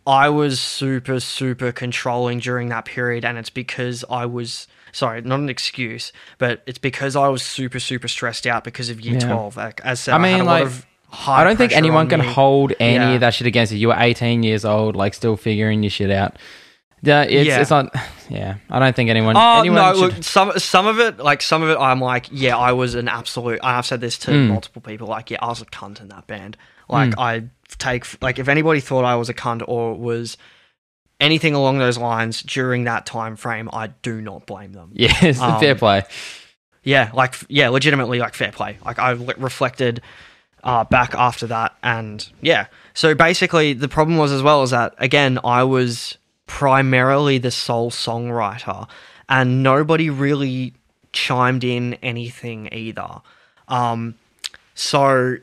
I was super super controlling during that period, and it's because I was sorry, not an excuse, but it's because I was super super stressed out because of year Yeah. twelve. Like, as said, I I, mean, had a like, lot of I don't think anyone can me. hold any Yeah. of that shit against you. You were 18 years old, like still figuring your shit out. Yeah, it's, Yeah. it's not. Yeah, I don't think anyone. Oh anyone no! should, Look, some some of it, like some of it, I'm like, yeah, I was an absolute. I've said this to Mm. multiple people. Like, yeah, I was a cunt in that band. Like, Mm. I take like if anybody thought I was a cunt or was anything along those lines during that time frame, I do not blame them. yeah, it's Um, fair play. Yeah, like yeah, legitimately like fair play. Like I reflected uh, back after that, and yeah. So basically, the problem was as well is that again I was primarily the sole songwriter, and nobody really chimed in anything either. Um, so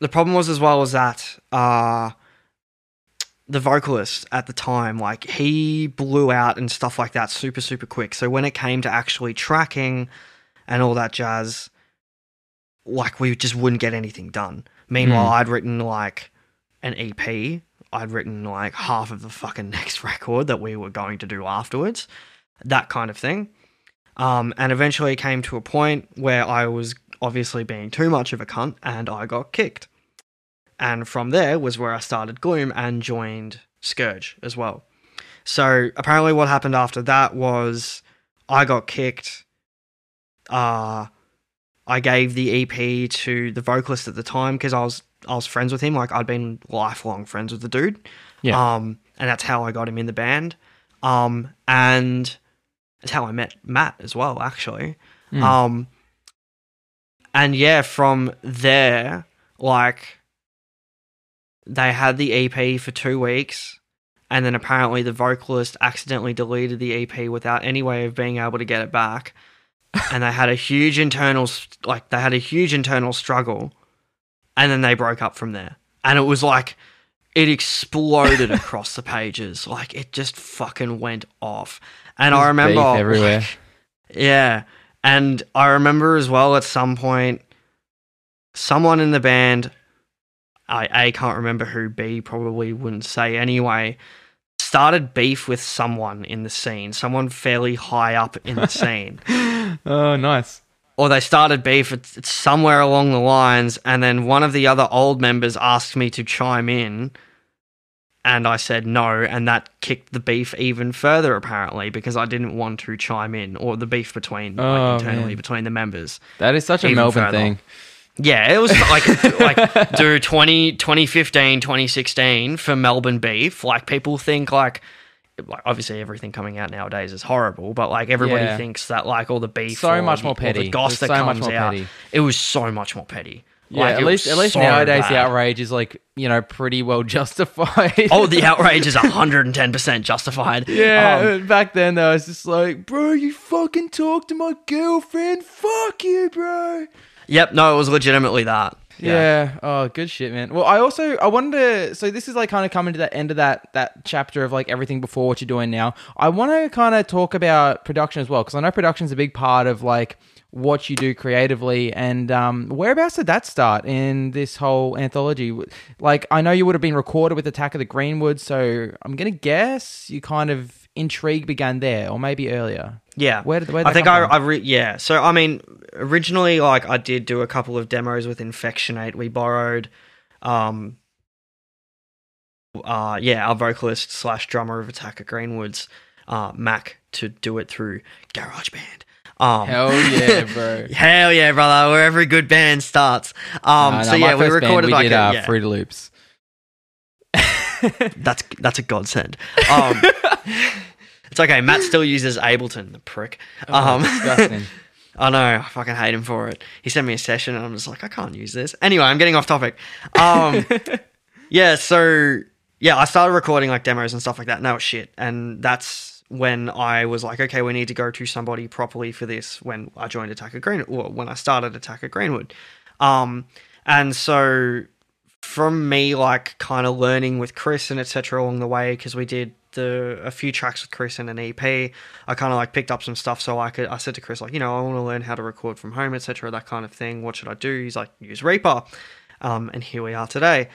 the problem was as well as that uh, the vocalist at the time, like he blew out and stuff like that super super quick. So when it came to actually tracking and all that jazz, like we just wouldn't get anything done. Meanwhile, Mm. I'd written like an EP. I'd written like half of the fucking next record that we were going to do afterwards, that kind of thing. Um, and eventually came to a point where I was obviously being too much of a cunt and I got kicked. And from there was where I started Gloom and joined Scourge as well. So apparently, what happened after that was I got kicked. Uh, I gave the EP to the vocalist at the time because I was I was friends with him. Like I'd been lifelong friends with the dude. Yeah. Um, and that's how I got him in the band. Um, and that's how I met Matt as well, actually. Mm. Um, and yeah, from there, like they had the EP for two weeks, and then apparently the vocalist accidentally deleted the EP without any way of being able to get it back, and they had a huge internal, like they had a huge internal struggle, and then they broke up from there, and it was like it exploded across the pages, like it just fucking went off, and I remember everywhere. like, yeah. And I remember as well at some point, someone in the band, I A can't remember who, B probably wouldn't say anyway, started beef with someone in the scene, someone fairly high up in the scene. oh, nice. Or they started beef at somewhere along the lines, and then one of the other old members asked me to chime in. And I said no, and that kicked the beef even further, apparently, because I didn't want to chime in, or the beef between like, Oh, internally man. between the members. That is such a Melbourne further. thing. Yeah, it was like like dude 20 2015 2016 for Melbourne beef. Like people think like like obviously everything coming out nowadays is horrible, but like everybody Yeah. thinks that like all the beef So much more petty. the goss that so comes out. petty. It was so much more petty. Yeah, Like, at least at least so nowadays the outrage is like you know pretty well justified. Oh, the outrage is 110% justified. yeah. Um, back then though, it's just like, bro, you fucking talk to my girlfriend. Fuck you, bro. yep, no, it was legitimately that. Yeah. Oh, good shit, man. Well, I also I to. So this is like kind of coming to the end of that that chapter of like everything before what you're doing now. I want to kind of talk about production as well because I know production's a big part of like what you do creatively and um, whereabouts did that start in this whole anthology? Like I know you would have been recorded with Attack of the Greenwood, so I'm gonna guess you kind of intrigue began there or maybe earlier. Yeah. Where did- where'd I that think I, from? I re- yeah. So I mean, originally, like I did do a couple of demos with Infectionate. We borrowed, um, uh, yeah, our vocalist slash drummer of Attack at Greenwoods, uh, Mac, to do it through GarageBand. Um, Hell yeah, bro. hell yeah, brother! Where every good band starts. Um, No, no, so my yeah, we first band, recorded we like did, a, uh, yeah. Fruity Loops. That's that's a godsend. Um, it's okay. Matt still uses Ableton, the prick. Um, Oh, disgusting. I know. I fucking hate him for it. He sent me a session, and I'm just like, I can't use this. Anyway, I'm getting off topic. Um, yeah. So yeah, I started recording like demos and stuff like that, and that was shit. And that's when I was like, okay, we need to go to somebody properly for this. When I joined Attack at Greenwood, or when I started Attack at Greenwood, um, and so from me like kind of learning with Chris and etc along the way because we did the a few tracks with Chris and an EP I kind of like picked up some stuff so I could I said to Chris like you know I want to learn how to record from home etc that kind of thing. What should I do? He's like use Reaper. Um and here we are today.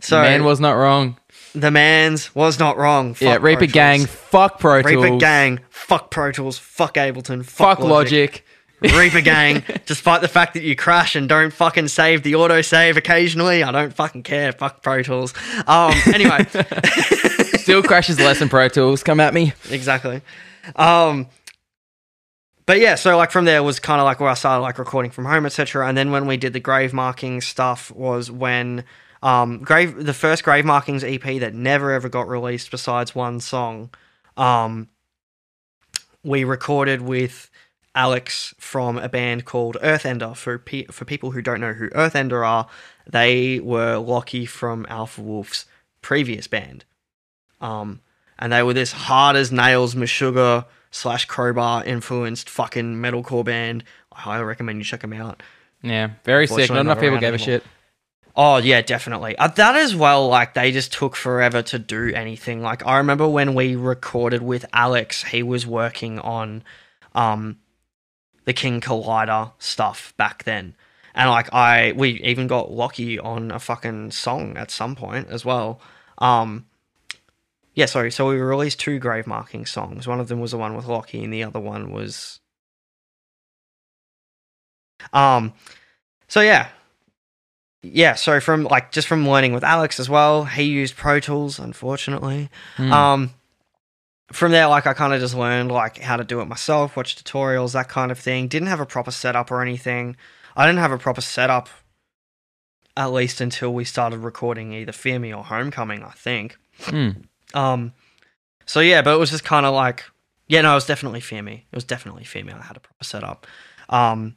So the Man was not wrong. the man's was not wrong. Yeah, Reaper Pro Gang, fuck Pro Tools. Reaper Gang fuck Pro Tools fuck Ableton fuck fuck, Logic. Reaper Gang, despite the fact that you crash and don't fucking save the auto save occasionally, I don't fucking care. Fuck Pro Tools. Um, anyway, Still crashes less than Pro Tools. Come at me. exactly. Um, but yeah, so like from there was kind of like where I started like recording from home, etc. And then when we did the grave marking stuff was when um, grave the first grave markings EP that never ever got released besides one song. Um, we recorded with Alex from a band called Earthender. For pe- for people who don't know who Earthender are, they were Lochie from Alpha Wolf's previous band. Um, and they were this hard as nails Meshuggah slash crowbar influenced fucking metalcore band. I highly recommend you check them out. Yeah, very sick. Not enough people gave a shit. Oh yeah, definitely. Uh, that as well. Like they just took forever to do anything. Like I remember when we recorded with Alex, he was working on um the King Collider stuff back then, and like I we even got Lochie on a fucking song at some point as well. Um, yeah, sorry. So we released two grave marking songs. One of them was the one with Lochie, and the other one was um. So yeah, yeah, so from like just from learning with Alex as well, he used Pro Tools, unfortunately. Mm. Um, from there, like I kind of just learned like how to do it myself, watch tutorials, that kind of thing. Didn't have a proper setup or anything. I didn't have a proper setup at least until we started recording either Fear Me or Homecoming, I think. Mm. Um, so yeah, but it was just kind of like, yeah, no, it was definitely Fear Me. It was definitely Fear Me. I had a proper setup. Um,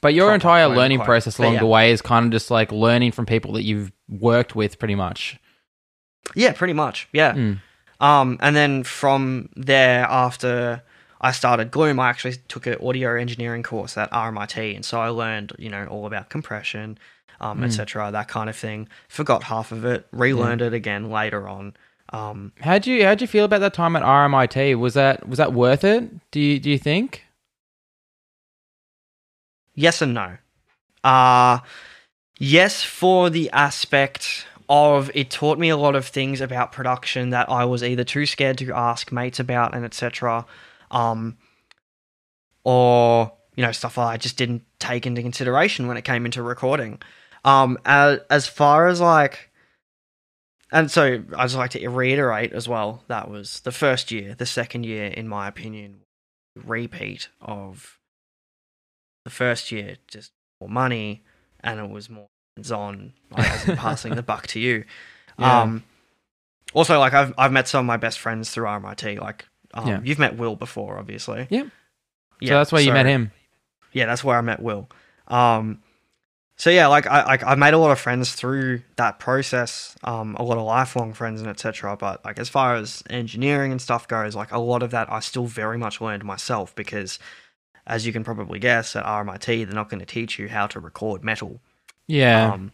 But your entire learning process along yeah. the way is kind of just like learning from people that you've worked with, pretty much. yeah, pretty much. Yeah. Mm. Um, and then from there, after I started Gloom, I actually took an audio engineering course at RMIT, and so I learned, you know, all about compression, um, Mm. etc., that kind of thing. Forgot half of it, relearned it again later on. Um, How'd you how'd you feel about that time at RMIT? Was that was that worth it? Do you do you think? yes and no. Uh yes for the aspect of it taught me a lot of things about production that I was either too scared to ask mates about and etc. Um or you know stuff I just didn't take into consideration when it came into recording. Um as, as far as like and so I'd just like to reiterate as well that was the first year, the second year in my opinion repeat of the first year just more money and it was more hands-on like, as in passing the buck to you Yeah. um also like i've i've met some of my best friends through rmit like um, Yeah. you've met will before obviously Yep. so that's where you met him. yeah that's where i met will um so yeah like i like i made a lot of friends through that process um a lot of lifelong friends and etc but like as far as engineering and stuff goes like a lot of that i still very much learned myself because as you can probably guess at rmit they're not going to teach you how to record metal Yeah. um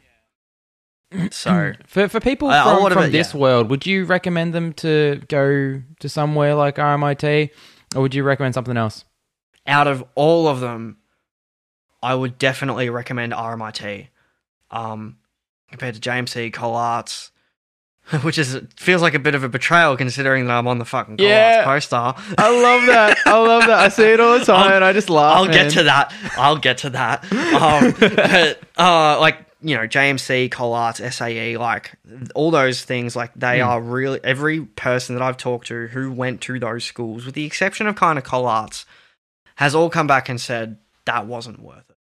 so for for people a from, from it, this yeah. world, would you recommend them to go to somewhere like RMIT, or would you recommend something else? out of all of them, I would definitely recommend RMIT. Um, compared to JMC, Collarts, which is feels like a bit of a betrayal considering that I'm on the fucking Cole Yeah. Arts poster. I love that. I love that. I see it all the time, I'll- and I just laugh. I'll man. get to that. I'll get to that. Um, but uh, like you know, JMC, Collarts, SAE, like all those things, like they Hmm. are really every person that I've talked to who went to those schools, with the exception of kind of Collarts, has all come back and said that wasn't worth it.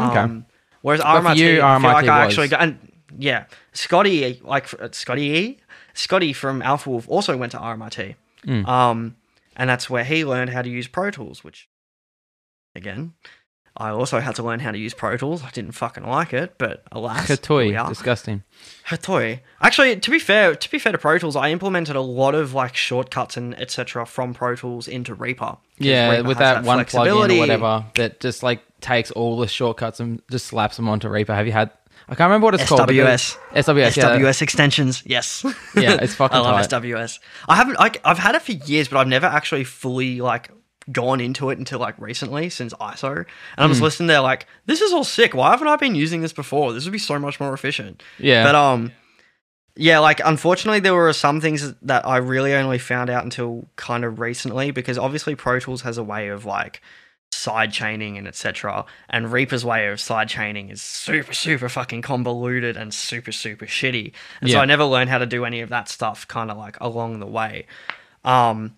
Okay. Um, whereas But RMIT, you, I feel like RMIT I actually got, and yeah, Scotty, like Scotty E, Scotty from Alpha Wolf also went to RMIT. Mm. Um, and that's where he learned how to use Pro Tools, which, again, I also had to learn how to use Pro Tools. I didn't fucking like it, but alas, Toy, disgusting. Hatoi. Actually, to be fair, to be fair to Pro Tools, I implemented a lot of like shortcuts and etc. from Pro Tools into Reaper. Yeah, Reaper with has that, one plugin or whatever that just like takes all the shortcuts and just slaps them onto Reaper. Have you had? I can't remember what it's called. but SWS. SWS. Yeah. SWS extensions, yes. Yeah, it's fucking I love tight. SWS. I haven't. Like, I've had it for years, but I've never actually fully like gone into it until like recently since ISO. And I'm just listening there, like, this is all sick. Why haven't I been using this before? This would be so much more efficient. Yeah. But um, yeah, like unfortunately, there were some things that I really only found out until kind of recently because obviously Pro Tools has a way of like side chaining and etc. And Reaper's way of side chaining is super super fucking convoluted and super super shitty. And so I never learned how to do any of that stuff kind of like along the way. Um,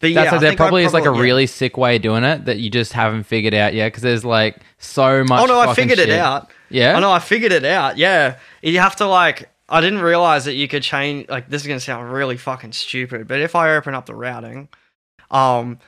but yeah, That's I there think I probably is like a yeah. really sick way of doing it that you just haven't figured out yet because there's like so much. Oh no, I figured it out. Yeah. I know, I figured it out. Yeah, you have to like. I didn't realize that you could change. Like, this is gonna sound really fucking stupid, but if I open up the routing, um,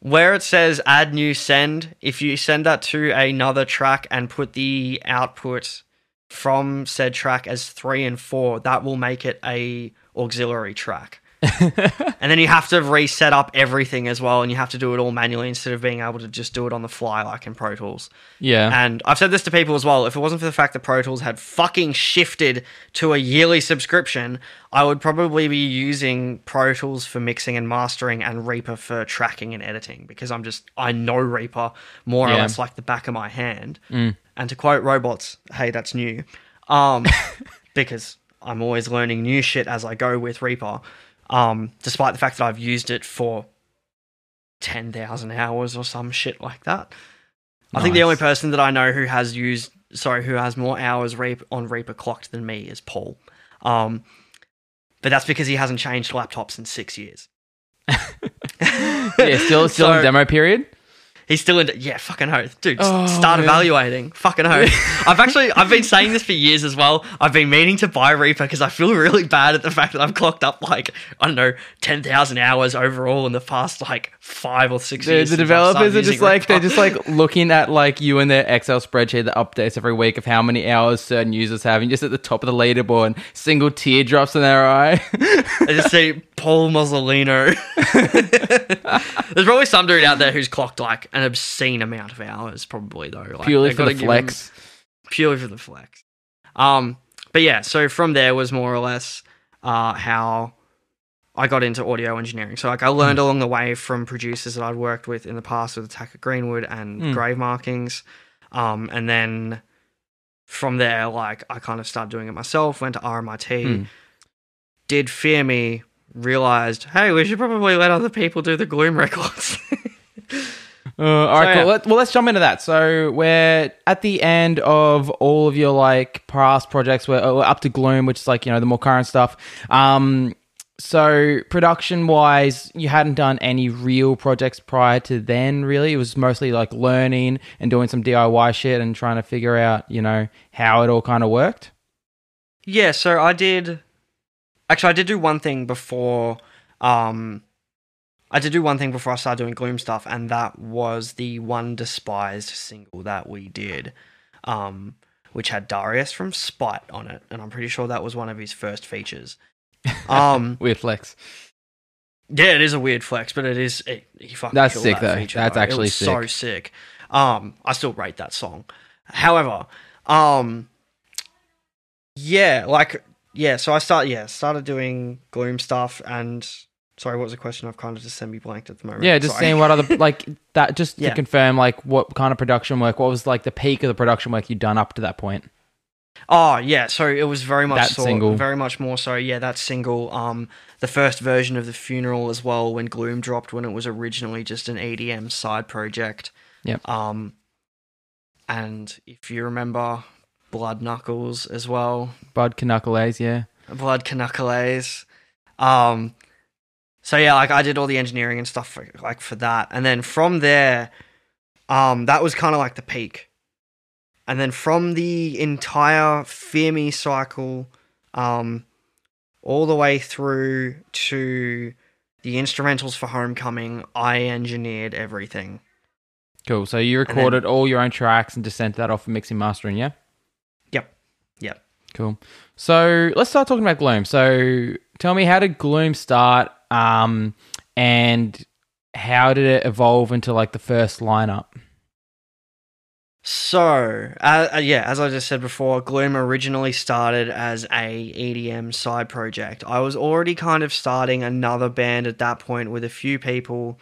where it says add new send, if you send that to another track and put the output from said track as three and four, that will make it a auxiliary track. and then you have to reset up everything as well, and you have to do it all manually instead of being able to just do it on the fly like in Pro Tools. Yeah. And I've said this to people as well. If it wasn't for the fact that Pro Tools had fucking shifted to a yearly subscription, I would probably be using Pro Tools for mixing and mastering and Reaper for tracking and editing because I'm just, I know Reaper more or less like the back of my hand. Mm. And to quote robots, hey, that's new. Um, because I'm always learning new shit as I go with Reaper. Um, despite the fact that I've used it for 10,000 hours or some shit like that. I think the only person that I know who has used, sorry, who has more hours Reap, on Reaper clocked than me is Paul. Um, but that's because he hasn't changed laptops in six years. yeah, still still in demo period. He's still in. Yeah, fucking oath, dude. Oh, start man. evaluating. Fucking oath. I've actually I've been saying this for years as well. I've been meaning to buy Reaper because I feel really bad at the fact that I've clocked up like I don't know ten thousand hours overall in the past like five or six The, years. the developers are just like they're just like looking at like you and their Excel spreadsheet that updates every week of how many hours certain users have, and just at the top of the leaderboard, single teardrops in their eye. I just see Paul Mozzolino. There's probably some dude out there who's clocked like an obscene amount of hours, probably though. Like, Purely for the flex. purely for the flex. Um, but yeah, so from there was more or less uh, how I got into audio engineering. So like I learned along the way from producers that I'd worked with in the past with Attack at Greenwood and Mm. Grave Markings, um, and then from there, like I kind of started doing it myself. Went to RMIT, Hmm. did Fear Me, realized, hey, we should probably let other people do the Gloom records. Uh, all right, So, cool. yeah. Let, well, let's jump into that. So we're at the end of all of your like past projects. We're, uh, we're up to Gloom, which is like you know the more current stuff. Um, so production wise, you hadn't done any real projects prior to then. Really, it was mostly like learning and doing some DIY shit and trying to figure out you know how it all kind of worked. Yeah, so I did. Actually, I did do one thing before. Um, I did do one thing before I started doing Gloom stuff, and that was the one despised single that we did, um, which had Darius from Spite on it, and I'm pretty sure that was one of his first features. Um, Weird flex. yeah, it is a weird flex, but it is. It, he fucking That's killed sick, that though. Feature, That's actually was so sick. sick. Um, I still rate that song. However, um, yeah, like yeah. So I start yeah started doing Gloom stuff, and sorry, what was the question? I've kind of just semi blanked at the moment. Yeah, just Sorry. seeing what other like that. Just Yeah. to confirm, like what kind of production work. What was like the peak of the production work you'd done up to that point? Oh yeah, so it was very much That so, single. very much more so. Yeah, that single. Um, the first version of the funeral as well when Gloom dropped when it was originally just an EDM side project. Yeah. Um, and if you remember, Blood Knuckles as well, Blood Knuckles, yeah. Blood Knuckles. Um, so yeah, like I did all the engineering and stuff for, like for that, and then from there, um, that was kind of like the peak. And then from the entire Fear Me cycle, um, all the way through to the instrumentals for Homecoming, I engineered everything. Cool. So you then- recorded all your own tracks and just sent that off for mixing mastering, yeah? Yep. Yep. Cool. So let's start talking about Gloom. So tell me how did Gloom start um and how did it evolve into like the first lineup? So, uh, uh, yeah, as I just said before, Gloom originally started as a EDM side project. I was already kind of starting another band at that point with a few people,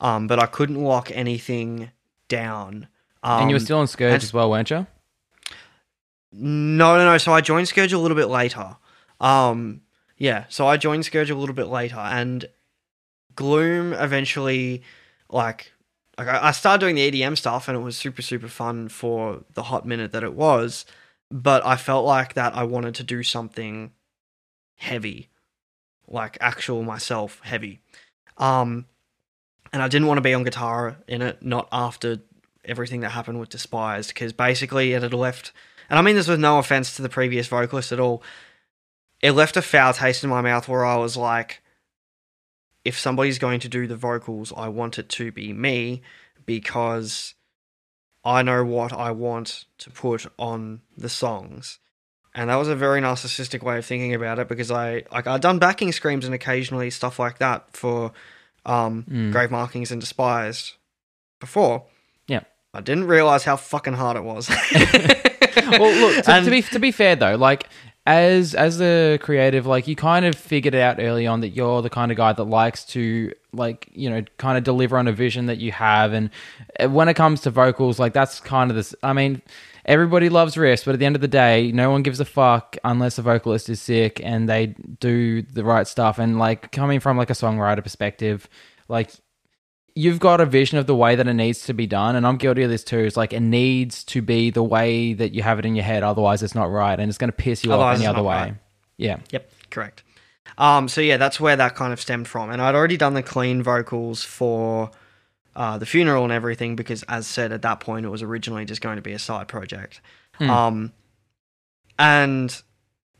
um, but I couldn't lock anything down. Um, and you were still on Scourge and- as well, weren't you? No, no, no. So I joined Scourge a little bit later. Um, yeah, so I joined Scourge a little bit later, and Gloom eventually, like, like I started doing the EDM stuff, and it was super, super fun for the hot minute that it was. But I felt like that I wanted to do something heavy, like actual myself heavy. Um, and I didn't want to be on guitar in it, not after everything that happened with Despised, because basically it had left and I mean this with no offense to the previous vocalist at all. It left a foul taste in my mouth where I was like, if somebody's going to do the vocals, I want it to be me because I know what I want to put on the songs. and that was a very narcissistic way of thinking about it because I like I'd done backing screams and occasionally stuff like that for um, Mm. grave markings and despised before. Yeah. I didn't realize how fucking hard it was. well, look to, And- to be to be fair though, like as as the creative, like you kind of figured out early on that you're the kind of guy that likes to like you know kind of deliver on a vision that you have, and uh, when it comes to vocals, like that's kind of this. I mean. Everybody loves riffs, but at the end of the day, no one gives a fuck unless the vocalist is sick and they do the right stuff. And like coming from like a songwriter perspective, like you've got a vision of the way that it needs to be done, and I'm guilty of this too. It's like it needs to be the way that you have it in your head, otherwise it's not right, and it's going to piss you Otherwise off any other way. right. Yeah, Yep, correct. Um, so yeah, that's where that kind of stemmed from, and I'd already done the clean vocals for uh, the funeral and everything because, as said at that point, it was originally just going to be a side project. Hmm. Um, and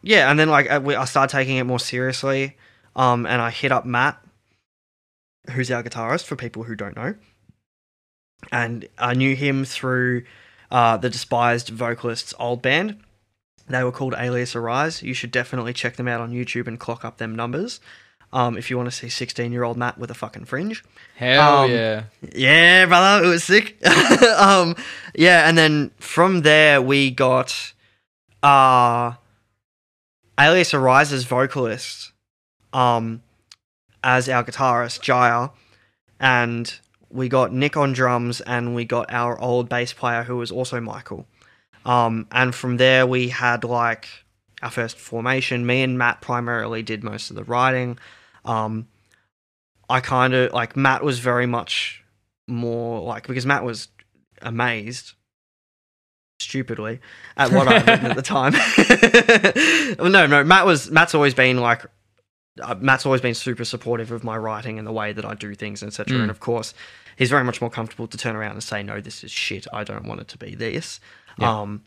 yeah, and then like I, I started taking it more seriously, um, and I hit up Matt, who's our guitarist for people who don't know, and I knew him through uh, the despised vocalists' old band. They were called Alias Arise. You should definitely check them out on YouTube and clock up them numbers. Um, if you want to see 16 year old Matt with a fucking fringe. hell Um, yeah. Yeah, brother, it was sick. um, yeah, and then from there we got uh Alias Arise's vocalist um as our guitarist, Jaya, and we got Nick on drums and we got our old bass player who was also Michael. Um, and from there we had like our first formation. Me and Matt primarily did most of the writing. Um, I kind of like Matt was very much more like because Matt was amazed stupidly at what I'd written at the time. well, no, no, Matt was Matt's always been like uh, Matt's always been super supportive of my writing and the way that I do things, etc. Mm. And of course, he's very much more comfortable to turn around and say, "No, this is shit. I don't want it to be this." Yeah. Um,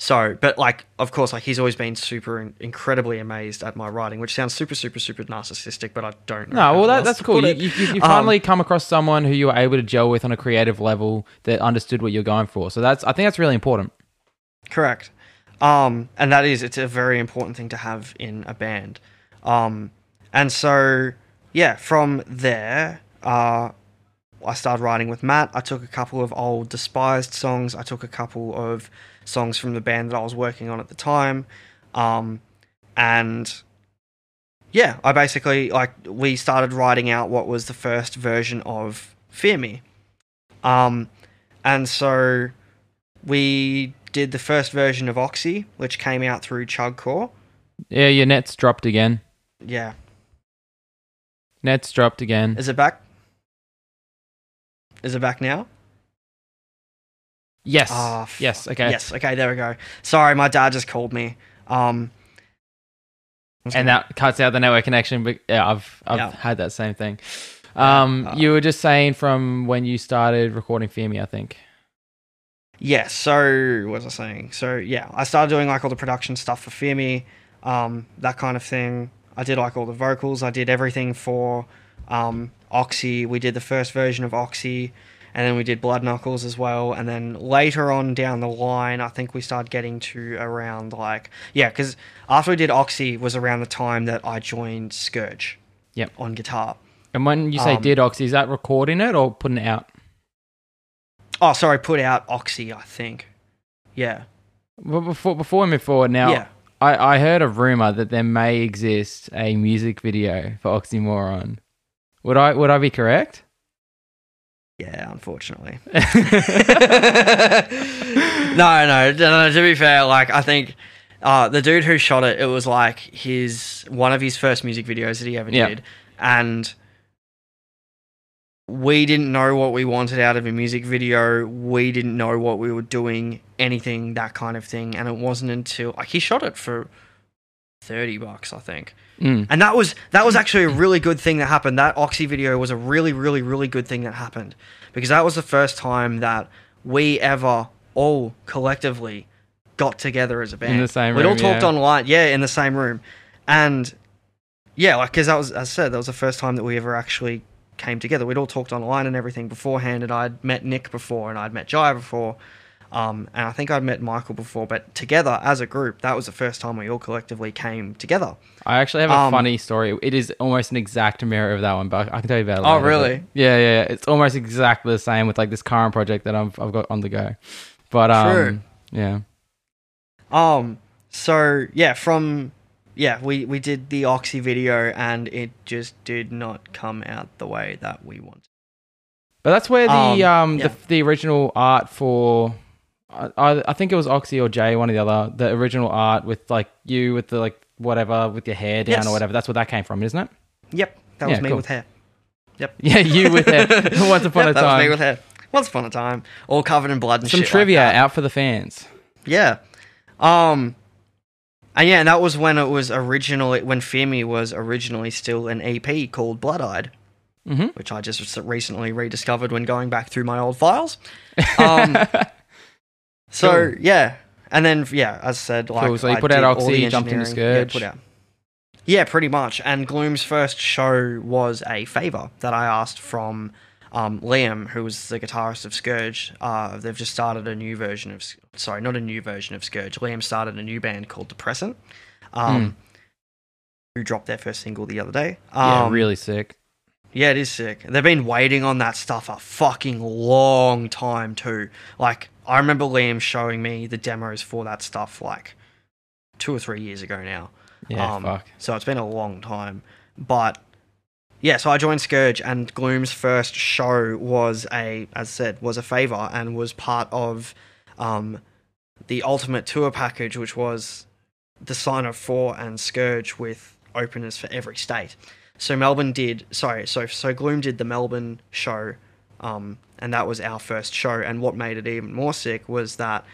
so, but like, of course, like he's always been super in- incredibly amazed at my writing, which sounds super, super, super narcissistic, but I don't. know No, well, that, that's cool. You, you, you Um, finally come across someone who you were able to gel with on a creative level that understood what you're going for. So that's, I think that's really important. Correct. Um, and that is, it's a very important thing to have in a band. Um, and so, yeah, from there, uh, I started writing with Matt. I took a couple of old despised songs. I took a couple of songs from the band that I was working on at the time. Um, and yeah, I basically, like, we started writing out what was the first version of Fear Me. Um, and so we did the first version of Oxy, which came out through Chugcore. Yeah, your net's dropped again. Yeah. Net's dropped again. Is it back? Is it back now? Yes. Ah, f- yes. Okay. Yes. Okay, there we go. Sorry, my dad just called me. Um, And that cuts out the network connection. But yeah, I've I've Yeah. had that same thing. Um, Uh, you were just saying from when you started recording Fear Me, I think. Yeah, so what was I saying? So yeah, I started doing like all the production stuff for Fear Me, um, that kind of thing. I did like all the vocals. I did everything for um, Oxy. We did the first version of Oxy, and then we did Blood Knuckles as well. And then later on down the line, I think we started getting to around like yeah, because after we did Oxy was around the time that I joined Scourge. Yep. On guitar. And when you say Um, did Oxy, is that recording it or putting it out? Oh, sorry, put out Oxy. I think. Yeah. Well, before before we move forward, now Yeah. I, I heard a rumor that there may exist a music video for Oxymoron. Would I would I be correct? Yeah, unfortunately. no, no, no, To be fair, like I think uh, the dude who shot it, it was like his one of his first music videos that he ever Yeah. did, and we didn't know what we wanted out of a music video. We didn't know what we were doing, anything that kind of thing, and it wasn't until like he shot it for thirty bucks, I think. Mm. And that was that was actually a really good thing that happened. That Oxy video was a really, really, really good thing that happened because that was the first time that we ever all collectively got together as a band. In the same room. We'd all talked yeah. online, yeah, in the same room, and yeah, like because that was, as I said, that was the first time that we ever actually came together. We'd all talked online and everything beforehand, and I'd met Nick before, and I'd met Jai before. Um, and I think I'd met Michael before, but together as a group, that was the first time we all collectively came together. I actually have a Um, funny story. It is almost an exact mirror of that one, but I can tell you about it. Oh, really? Yeah, yeah, yeah. It's almost exactly the same with like this current project that I've I've got on the go. But um, True. yeah, Um, so yeah, from yeah, we we did the Oxy video, and it just did not come out the way that we wanted. but that's where the um, Um, yeah. the, the original art for. I, I think it was Oxy or Jay, one or the other. The original art with like you with the like whatever with your hair down Yes. or whatever. That's where that came from, isn't it? Yep, that was Yeah, me cool. with hair. Yep. Yeah, you with hair. Once upon Yep, a that was me with hair. Once upon a time, all covered in blood and Some shit like trivia that. out for the fans. Yeah. Um and yeah, and that was when it was originally when Fear Me was originally still an EP called Blood Eyed, hmm which I just recently rediscovered when going back through my old files. Um so Cool. yeah. And then yeah, as I said, like Cool, so you I put out Oxy, the jumped into engineering- Yeah, put out. Yeah, pretty much. And Gloom's first show was a favor that I asked from um, Liam, who was the guitarist of Scourge. Uh, they've just started a new version of, sorry, not a new version of Scourge. Liam started a new band called Depressant, um, who dropped their first single the other day. Hmm. yeah, Um, really sick. yeah, it is sick. They've been waiting on that stuff a fucking long time too. Like I remember Liam showing me the demos for that stuff like two or three years ago now. Yeah, Um, fuck. So it's been a long time. But yeah, so I joined Scourge and Gloom's first show was a, as I said, was a favor and was part of um, the Ultimate Tour package, which was the Sign of Four and Scourge with openers for every state. So Melbourne did, sorry, so so Gloom did the Melbourne show, um, and that was our first show. And what made it even more sick was that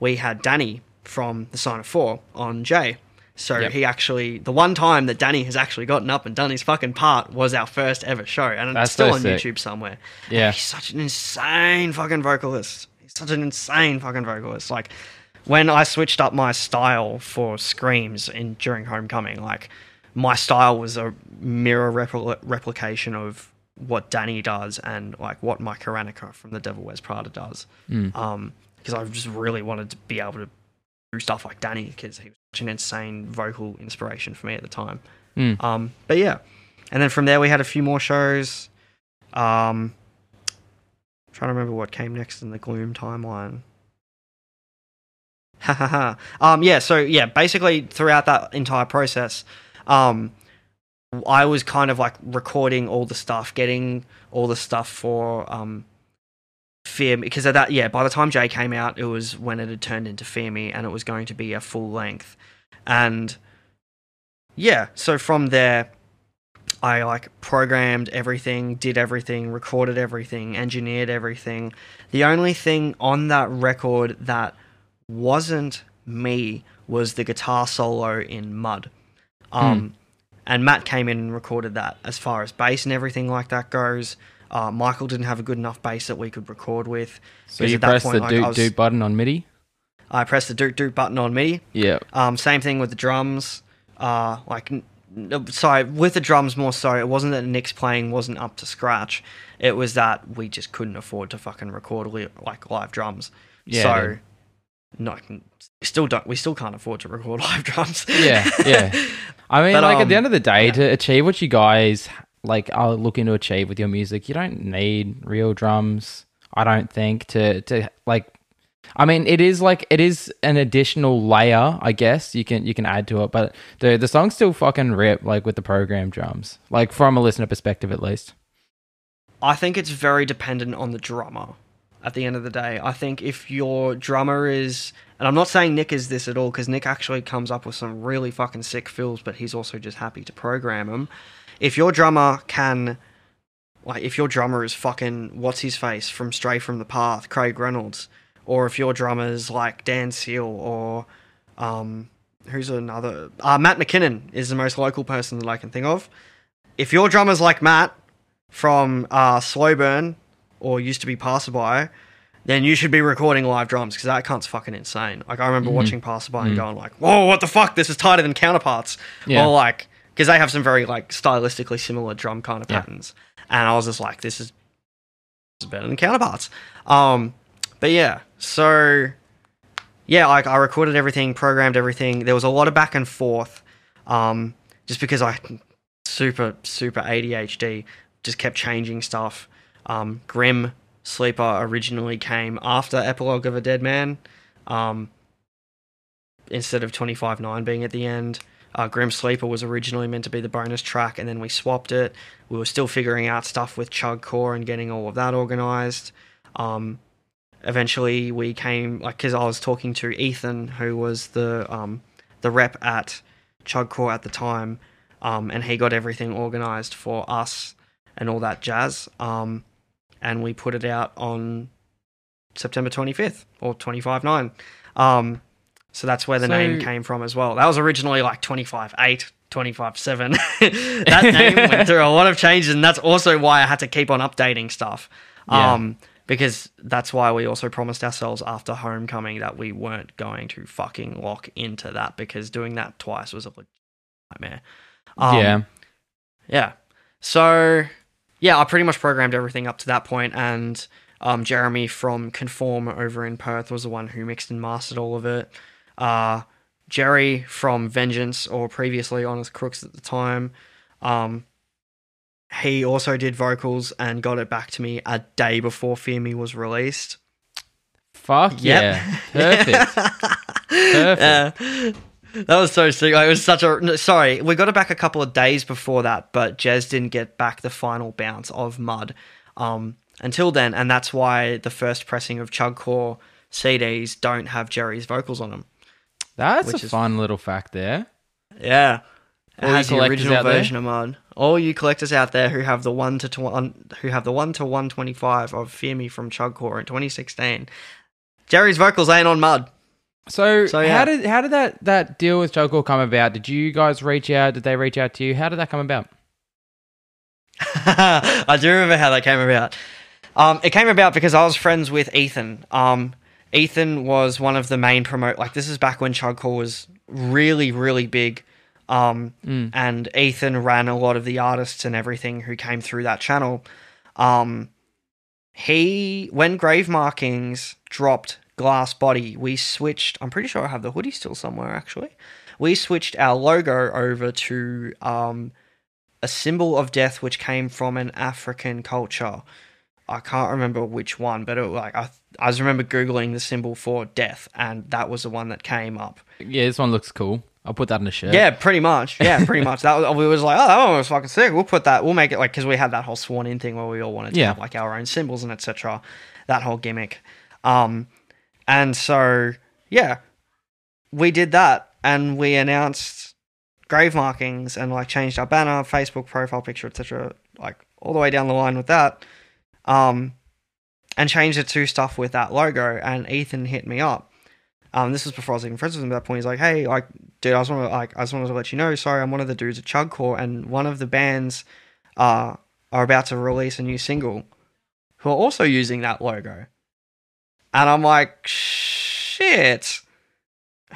we had Danny from the Sign of Four on Jay. So Yep. he actually, the one time that Danny has actually gotten up and done his fucking part was our first ever show, and That's it's still so on sick. YouTube somewhere. Yeah. he's such an insane fucking vocalist. He's such an insane fucking vocalist. Like when I switched up my style for screams in during Homecoming, like my style was a mirror repli- replication of what Danny does and like what Mike Hranica from The Devil Wears Prada does. Mm. Um, because I just really wanted to be able to stuff like Danny because he was such an insane vocal inspiration for me at the time. Mm. Um, but yeah, and then from there we had a few more shows. Um, trying to remember what came next in the Gloom timeline. Ha ha ha. Um, yeah. So yeah, basically throughout that entire process, um, I was kind of like recording all the stuff, getting all the stuff for um, Fear Me, because of that, yeah. By the time Jay came out, it was when it had turned into Fear Me, and it was going to be a full length, and yeah. So from there, I like programmed everything, did everything, recorded everything, engineered everything. The only thing on that record that wasn't me was the guitar solo in Mud. Um, And Matt came in and recorded that as far as bass and everything like that goes. Uh, Michael didn't have a good enough bass that we could record with. So you at that press point, the like, doot I doot button on MIDI. I pressed the doot doot button on MIDI. Yeah. Um, same thing with the drums. Uh, like, sorry, with the drums more so, it wasn't that Nick's playing wasn't up to scratch. It was that we just couldn't afford to fucking record li- like live drums. Yeah, so, dude. no, we still don't. We still can't afford to record live drums. Yeah, yeah. I mean, But, like at the um, end of the day, yeah. to achieve what you guys like are looking to achieve with your music, you don't need real drums. I don't think to to like. I mean, it is like it is an additional layer, I guess you can you can add to it, but the the songs still fucking rip like with the program drums, like from a listener perspective at least. I think it's very dependent on the drummer at the end of the day. I think if your drummer is, and I'm not saying Nick is this at all, because Nick actually comes up with some really fucking sick fills, but he's also just happy to program them. If your drummer can, like, if your drummer is fucking, what's his face from Stray from the Path, Craig Reynolds, or if your drummer's like Dan Searle or, um, who's another, uh, Matt McKinnon is the most local person that I can think of. If your drummer's like Matt, from uh, Slow Burn or used to be Passerby, then you should be recording live drums because that cunt's fucking insane. Like I remember watching Passerby and going like, "Whoa, what the fuck? This is tighter than Counterparts." Yeah. Or like because they have some very like stylistically similar drum kind of Yeah. patterns, and I was just like, "This is, this is better than Counterparts." Um, but yeah, so yeah, like I recorded everything, programmed everything. There was a lot of back and forth, um, just because I super super ADHD just kept changing stuff. Um, Grim Sleeper originally came after Epilogue of a Dead Man, um, instead of twenty five nine being at the end. Uh, Grim Sleeper was originally meant to be the bonus track, and then we swapped it. We were still figuring out stuff with Chug Core and getting all of that organized. Um, eventually, we came like because I was talking to Ethan, who was the um, the rep at Chug Core at the time, um, and he got everything organized for us and all that jazz. Um, and we put it out on September 25th or 25 9. Um, so that's where the So- name came from as well. That was originally like 25 8, 25 7. that name went through a lot of changes, and that's also why I had to keep on updating stuff. Yeah. Um, because that's why we also promised ourselves after Homecoming that we weren't going to fucking lock into that because doing that twice was a nightmare. Um, yeah. yeah. So, yeah, I pretty much programmed everything up to that point, and um, Jeremy from Conform over in Perth was the one who mixed and mastered all of it. Uh, Jerry from Vengeance, or previously Honest Crooks at the time, um, he also did vocals and got it back to me a day before Fear Me was released. Fuck yeah. Perfect. Perfect. Yeah. That was so sick. Like, it was such a no, sorry. We got it back a couple of days before that, but Jez didn't get back the final bounce of Mud um, until then, and that's why the first pressing of Chugcore CDs don't have Jerry's vocals on them. That's a is- fun little fact there. Yeah, All has the collectors original out there? version of Mud. All you collectors out there who have the one to tw- one, who have the one to one twenty five of Fear Me from Chugcore in twenty sixteen, Jerry's vocals ain't on Mud. So, So, yeah. how did how did that that deal with Chugcore come about? Did you guys reach out? Did they reach out to you? How did that come about? I do remember how that came about. Um, it came about because I was friends with Ethan. Um, Ethan was one of the main promote. Like this is back when Chugcore was really, really big. Um, Mm. and Ethan ran a lot of the artists and everything who came through that channel. Um, he when Grave Markings dropped Glass Body, we switched. I'm pretty sure I have the hoodie still somewhere. Actually, we switched our logo over to um, a symbol of death, which came from an African culture. I can't remember which one, but it, like I, I just remember googling the symbol for death, and that was the one that came up. Yeah, this one looks cool. I'll put that in a shirt. Yeah, pretty much. Yeah, pretty much. That was, we was like, oh, that one was fucking sick. We'll put that. We'll make it like because we had that whole sworn in thing where we all wanted to Yeah. have like our own symbols and etc. That whole gimmick. Um, and so yeah, we did that, and we announced grave markings and like changed our banner, Facebook profile picture, etc. Like all the way down the line with that. Um, and changed it to stuff with that logo. And Ethan hit me up. Um, this was before I was even friends with him at that point. He's like, "Hey, like, dude, I just want to like, I just wanted to let you know. Sorry, I'm one of the dudes at Chugcore, and one of the bands uh, are about to release a new single, who are also using that logo." And I'm like, "Shit,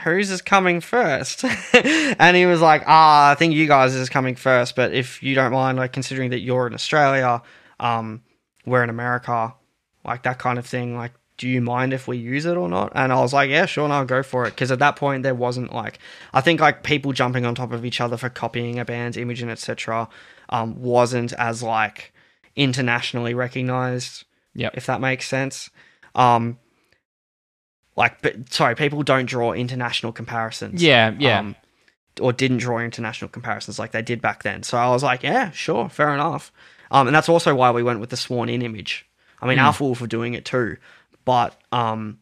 whose is coming first? and he was like, "Ah, I think you guys is coming first, but if you don't mind, like, considering that you're in Australia, um, we're in America, like that kind of thing, like." Do you mind if we use it or not? And I was like, yeah, sure, no, go for it. Because at that point, there wasn't like, I think like people jumping on top of each other for copying a band's image and etc. Um, wasn't as like internationally recognized Yep. if that makes sense. Um, like, but sorry, people don't draw international comparisons. Yeah, yeah. Um, or didn't draw international comparisons like they did back then. So I was like, yeah, sure, fair enough. Um, and that's also why we went with the sworn in image. I mean, Hmm. Alpha Wolf were doing it too, but um,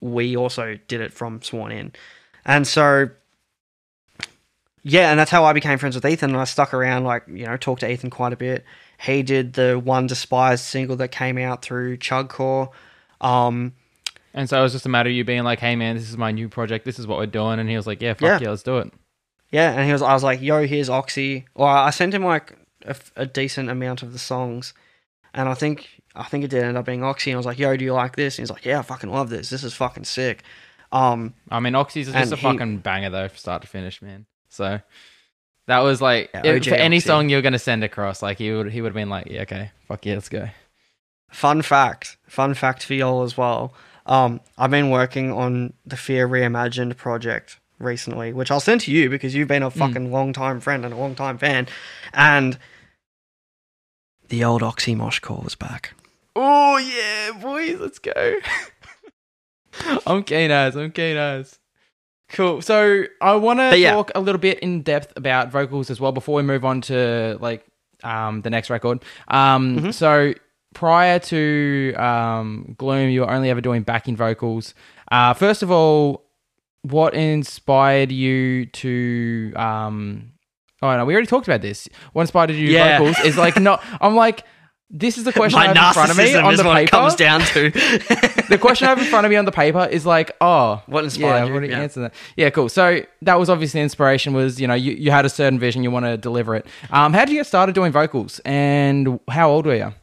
we also did it from sworn in. And so, yeah, and that's how I became friends with Ethan. And I stuck around, like, you know, talked to Ethan quite a bit. He did the One Despised single that came out through Chugcore. Um, and so it was just a matter of you being like, "Hey, man, this is my new project. This is what we're doing." And he was like, "Yeah, fuck Yeah. yeah, let's do it." Yeah, and he was. I was like, "Yo, here's Oxy." Or I sent him like a, a decent amount of the songs, and I think I think it did end up being Oxy. And I was like, "Yo, do you like this?" And he's like, "Yeah, I fucking love this. This is fucking sick." Um, I mean, Oxy's is just a he- fucking banger though, from start to finish, man. So that was like Yeah, OG for any Oxy. song you're gonna send across, like he would he would have been like, "Yeah, okay, fuck yeah, let's go." fun fact, fun fact for y'all as well. Um, I've been working on the Fear Reimagined project recently, which I'll send to you because you've been a fucking long time friend and a long time fan. And the old Oxymosh call is back. Oh yeah, boys, let's go. I'm keen as. I'm keen as. Cool. So I want to yeah. talk a little bit in depth about vocals as well before we move on to like um, the next record. Um, Mm-hmm. So prior to um, Gloom, you were only ever doing backing vocals. Uh, first of all, what inspired you to? Um, oh no, we already talked about this. What inspired you to do Yeah. vocals is like not. I'm like. This is the question I have in front of me on is the what paper it comes down to. the question I have in front of me on the paper is like, oh, What inspired yeah, you? What do you Yeah. answer that? Yeah, cool. So that was obviously the inspiration. Was you know you, you had a certain vision, you want to deliver it. Um, how did you get started doing vocals, and how old were you?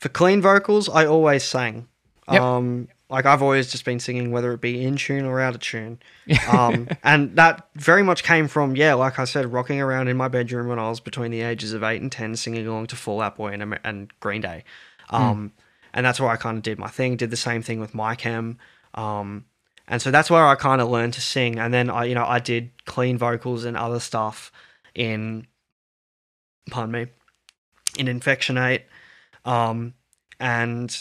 For clean vocals, I always sang. Yep. Um, like I've always just been singing, whether it be in tune or out of tune. Um, and that very much came from, yeah, like I said, rocking around in my bedroom when I was between the ages of eight and ten, singing along to Fall Out Boy and, and Green Day. Um, And that's where I kind of did my thing. Did the same thing with My Chem. Um, and so that's where I kind of learned to sing. And then I, you know, I did clean vocals and other stuff in, pardon me, in Infectionate. Um, and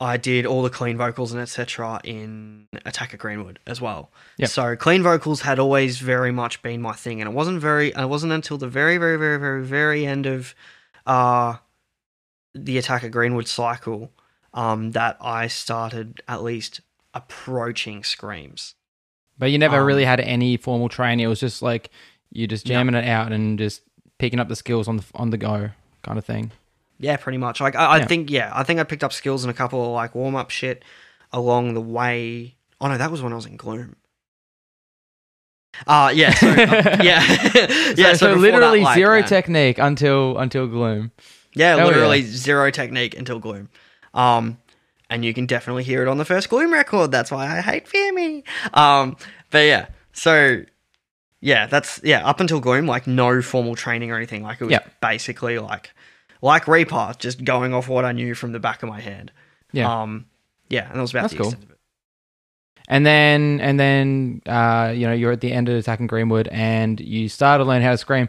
I did all the clean vocals and etc. in Attack of Greenwood as well. Yep. So clean vocals had always very much been my thing, and it wasn't very. It wasn't until the very, very, very, very, very end of uh, the Attack of Greenwood cycle um, that I started at least approaching screams. But you never Um, really had any formal training. It was just like you just jamming it out and just picking up the skills on the on the go kind of thing. Yeah, pretty much. Like I, I Yeah. think, yeah, I think I picked up skills and a couple of like warm up shit along the way. Oh no, that was when I was in Gloom. Uh yeah, so, yeah, yeah. so, so literally that, like, zero yeah. technique until until Gloom. Yeah, literally yeah. zero technique until Gloom. Um, and you can definitely hear it on the first Gloom record. That's why I hate Fear Me. Um, but yeah, so yeah, that's yeah. Up until Gloom, like no formal training or anything. Like it was basically like like Reaper, just going off what I knew from the back of my head. Yeah. Um, yeah, and that was about That's the cool. extent of it. And then, and then, uh, you know, you're at the end of attacking Greenwood, and you start to learn how to scream.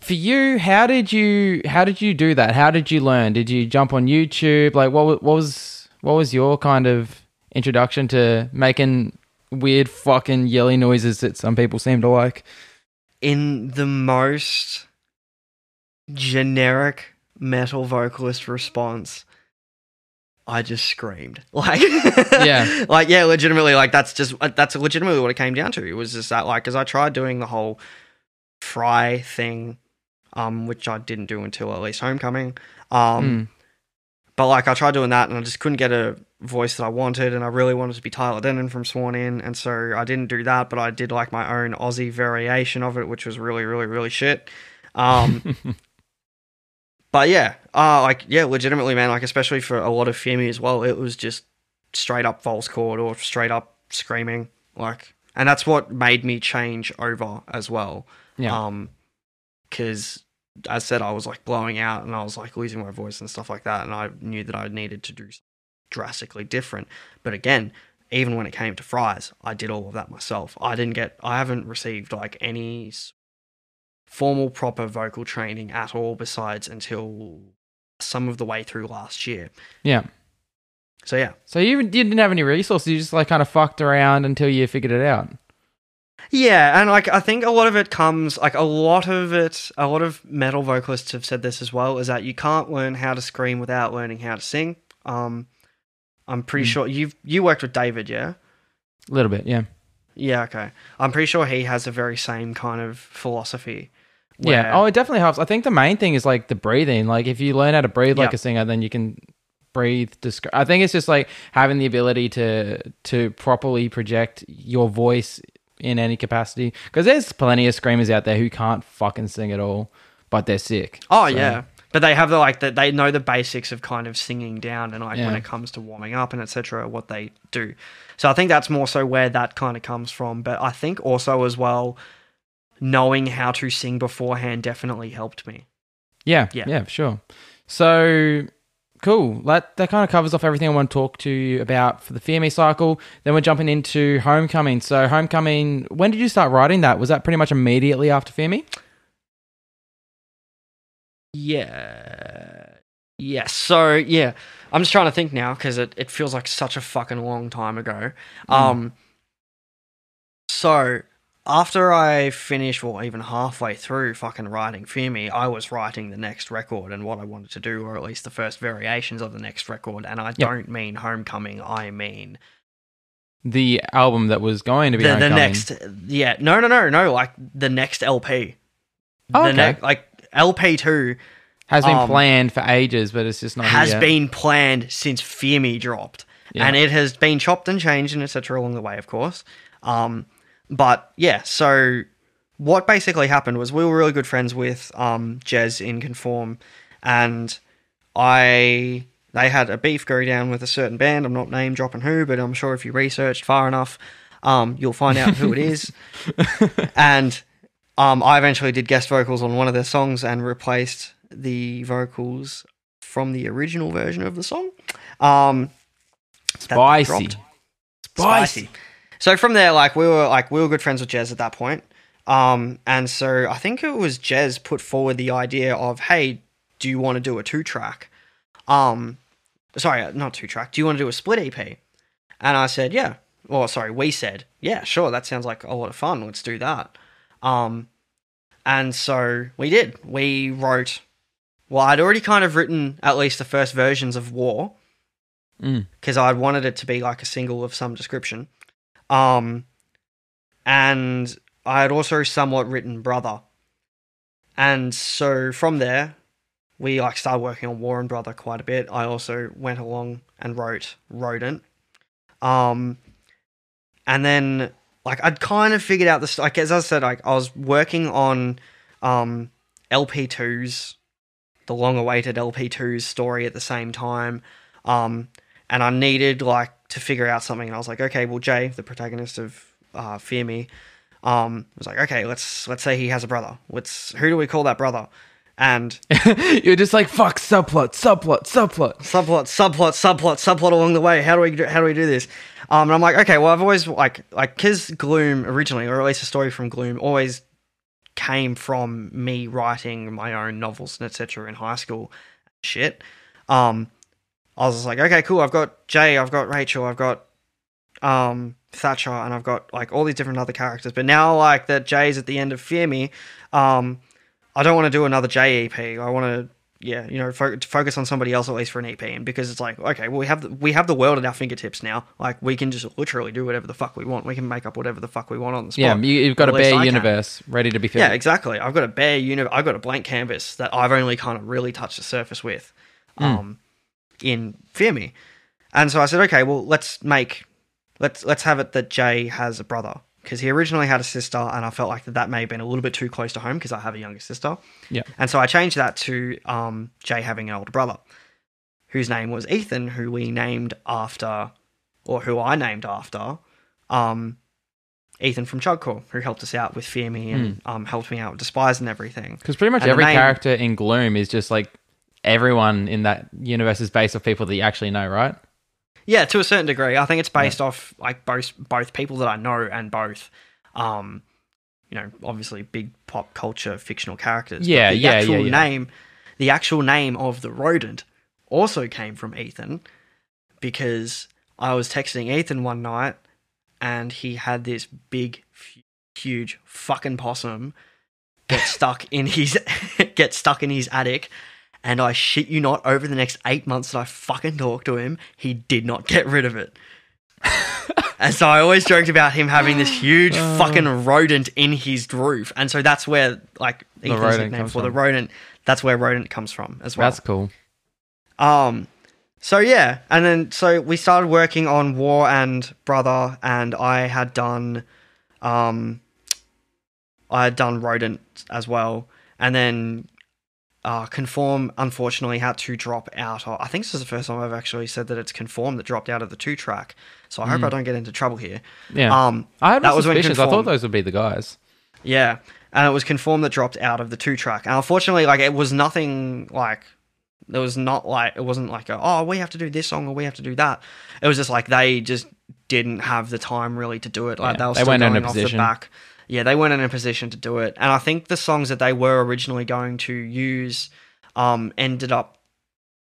For you, how did you, how did you do that? How did you learn? Did you jump on YouTube? Like, what, what was, what was your kind of introduction to making weird fucking yelly noises that some people seem to like? in the most generic metal vocalist response i just screamed like Yeah. like yeah legitimately like that's just uh, that's legitimately what it came down to it was just that like because i tried doing the whole fry thing um which i didn't do until at least homecoming um Mm. but like I tried doing that and I just couldn't get a voice that I wanted and I really wanted to be Tyler Dennen from Sworn In and so I didn't do that but I did like my own Aussie variation of it which was really really really shit. Um but yeah, uh like yeah, legitimately man, like especially for a lot of Fear Me as well, it was just straight up false chord or straight up screaming like and that's what made me change over as well. Yeah. Um, because as I said, I was like blowing out and I was like losing my voice and stuff like that, and I knew that I needed to do drastically different. But again, even when it came to fries, I did all of that myself. I didn't get, I haven't received like any formal proper vocal training at all, besides until some of the way through last year. yeah. So yeah, So you, you didn't have any resources. You just like kind of fucked around until you figured it out. Yeah, and like I think a lot of it comes like a lot of it a lot of metal vocalists have said this as well is that you can't learn how to scream without learning how to sing. Um I'm pretty Mm. sure you've you worked with David, yeah? A little bit, yeah. Yeah, okay. I'm pretty sure he has the very same kind of philosophy. Yeah. Oh, it definitely helps. I think the main thing is like the breathing. Like if you learn how to breathe like Yeah. a singer, then you can breathe. Disc- I think it's just like having the ability to to properly project your voice in any capacity. Because there's plenty of screamers out there who can't fucking sing at all, but they're sick. Oh So- yeah. But they have the like that they know the basics of kind of singing down and like when it comes to warming up and etc. what they do. So I think that's more so where that kind of comes from. But I think also as well knowing how to sing beforehand definitely helped me. Yeah, yeah, Yeah. for sure. So cool. That that kind of covers off everything I want to talk to you about for the Fear Me cycle. Then we're jumping into Homecoming. So Homecoming, when did you start writing that? Was that pretty much immediately after Fear Me? Yeah. Yes. So yeah, I'm just trying to think now because it, it feels like such a fucking long time ago. Um. So after I finished, well, even halfway through fucking writing Fear Me, I was writing the next record and what I wanted to do, or at least the first variations of the next record. And I Yep. don't mean Homecoming. I mean The album that was going to be the, the next. Yeah. No. No. No. No. Like the next LP. Oh, the okay. ne- like LP two has been um, planned for ages, but it's just not has yet. been planned since Fear Me dropped, Yeah. and it has been chopped and changed and etc. along the way, of course. Um, but yeah, so what basically happened was we were really good friends with um Jez in Conform, and I they had a beef go down with a certain band. I'm not name dropping who, but I'm sure if you researched far enough, um, you'll find out who it is. and um, I eventually did guest vocals on one of their songs and replaced the vocals from the original version of the song. Um, they Spicy. Spicy. So from there, like we were like we were good friends with Jez at that point. Um, and so I think it was Jez put forward the idea of, hey, do you want to do a two track? Um, sorry, not two track. Do you want to do a split EP? And I said, yeah. Well, sorry, we said, yeah, sure. That sounds like a lot of fun. Let's do that. Um, and so we did. We wrote. Well, I'd already kind of written at least the first versions of War Mm. because I wanted it to be like a single of some description. Um, and I had also somewhat written Brother. And so from there, we like started working on War and Brother quite a bit. I also went along and wrote Rodent. Um, and then like I'd kind of figured out this. Like as I said, like I was working on um LP2's, the long-awaited LP2's story at the same time. Um, and I needed like to figure out something. And I was like, okay, well, Jay, the protagonist of uh, Fear Me, um, was like, okay, let's let's say he has a brother. Let's who do we call that brother? And You're just like fuck subplot, subplot, subplot. subplot, subplot, subplot, subplot along the way. How do we do, how do we do this? Um, and I'm like, okay, well, I've always like like because Gloom originally, or at least a story from Gloom, always came from me writing my own novels and etc. in high school. Shit. Um, I was just like, okay, cool. I've got Jay, I've got Rachel, I've got um Thatcher, and I've got like all these different other characters. But now, like that Jay's at the end of Fear Me, um, I don't want to do another J EP. I want to, yeah, you know, fo- focus on somebody else at least for an EP. And because it's like, okay, well, we have the, we have the world at our fingertips now. Like we can just literally do whatever the fuck we want. We can make up whatever the fuck we want on the spot. Yeah, you, you've got a bare universe ready to be filled. Yeah, exactly. I've got a bare universe. I've got a blank canvas that I've only kind of really touched the surface with, um, in Fear Me, and so I said, okay, well, let's make, let's let's have it that Jay has a brother because he originally had a sister, and I felt like that that may have been a little bit too close to home because I have a younger sister, Yeah. and so I changed that to um, Jay having an older brother, whose name was Ethan, who we named after, or who I named after, um, Ethan from Chugcore, who helped us out with Fear Me and um, helped me out with Despise and everything. Because pretty much And every name- character in Gloom is just like everyone in that universe is based off people that you actually know, right? Yeah, to a certain degree. I think it's based off like both both people that I know and both, um, you know, obviously big pop culture fictional characters. Yeah, the yeah, actual yeah, yeah. name, the actual name of the rodent, also came from Ethan, because I was texting Ethan one night, and he had this big, huge fucking possum get stuck in his get stuck in his attic. And I shit you not, over the next eight months that I fucking talked to him, he did not get rid of it. and so I always joked about him having this huge fucking rodent in his roof. And so that's where, like, Ethan's rodent nickname comes for the rodent, that's where rodent comes from as well. That's cool. Um, so yeah, and then so we started working on War and Brother, and I had done, um, I had done Rodent as well, and then uh, Conform unfortunately had to drop out. Of, I think this is the first time I've actually said that it's Conform that dropped out of the two track. So I hope I don't get into trouble here. Yeah. Um, I had that was when suspicions. I thought those would be the guys. yeah, and it was Conform that dropped out of the two track, and unfortunately, like it was nothing like There was not like it wasn't like a, oh we have to do this song or we have to do that. It was just like they just didn't have the time really to do it. Like Yeah, they were they still a going off the position. back. Yeah, they weren't in a position to do it. And I think the songs that they were originally going to use um ended up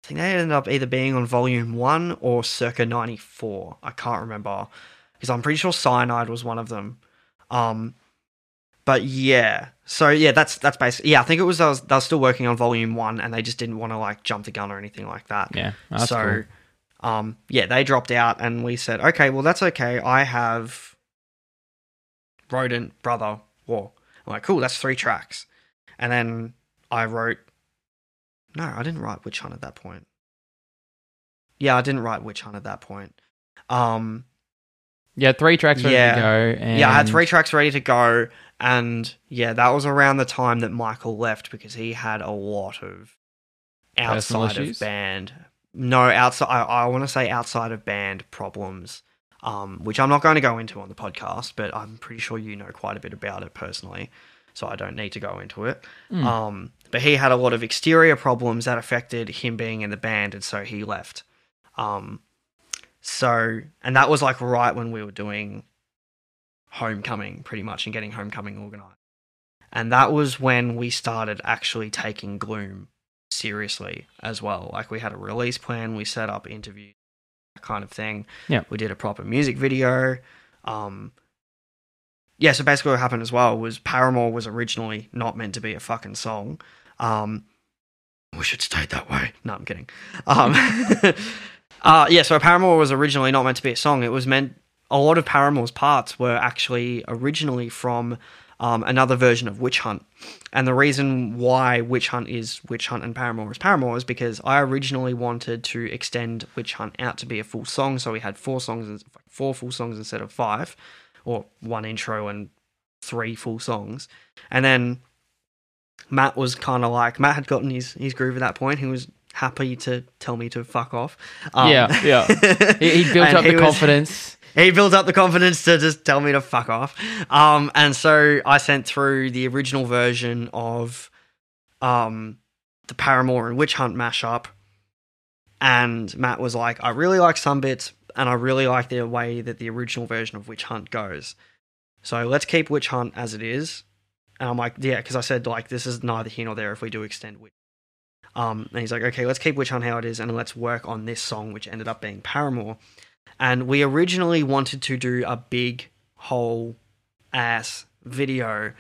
I think they ended up either being on volume one or circa ninety four. I can't remember. Because I'm pretty sure cyanide was one of them. Um but yeah. So yeah, that's that's basically yeah, I think it was they was, they were still working on volume one and they just didn't want to like jump the gun or anything like that. Yeah, that's so cool. um yeah, they dropped out and we said, Okay, well that's okay. I have Rodent, Brother, War. I'm like, cool, that's three tracks. And then I wrote No, I didn't write Witch Hunt at that point. Yeah, I didn't write Witch Hunt at that point. Um Yeah, three tracks ready Yeah. to go. And yeah, I had three tracks ready to go, and yeah, that was around the time that Michael left because he had a lot of outside of band. No, outside. I, I want to say outside of band problems, um, which I'm not going to go into on the podcast, but I'm pretty sure you know quite a bit about it personally, so I don't need to go into it. Mm. Um, but he had a lot of exterior problems that affected him being in the band, and so he left. Um, so, and that was like right when we were doing homecoming, pretty much, and getting homecoming organized. And that was when we started actually taking Gloom seriously as well. Like we had a release plan, we set up interviews, kind of thing. Yeah. We did a proper music video. Um, yeah, so basically what happened as well was Paramore was originally not meant to be a fucking song. Um, we should state that way. No, I'm kidding. Um, uh, yeah, so Paramore was originally not meant to be a song. It was meant, a lot of Paramore's parts were actually originally from um, another version of Witch Hunt. And the reason why Witch Hunt is Witch Hunt and Paramore is Paramore is because I originally wanted to extend Witch Hunt out to be a full song. So we had four songs, four full songs instead of five, or one intro and three full songs. And then Matt was kind of like Matt had gotten his his groove at that point. He was happy to tell me to fuck off. Um, Yeah, yeah. He, he built up the he was- confidence. he built up the confidence to just tell me to fuck off. Um, and so I sent through the original version of um, the Paramore and Witch Hunt mashup. And Matt was like, I really like some bits, and I really like the way that the original version of Witch Hunt goes. So let's keep Witch Hunt as it is. And I'm like, yeah, because I said, like, this is neither here nor there if we do extend Witch. Um, and he's like, okay, let's keep Witch Hunt how it is, and let's work on this song, which ended up being Paramore. And we originally wanted to do a big whole ass video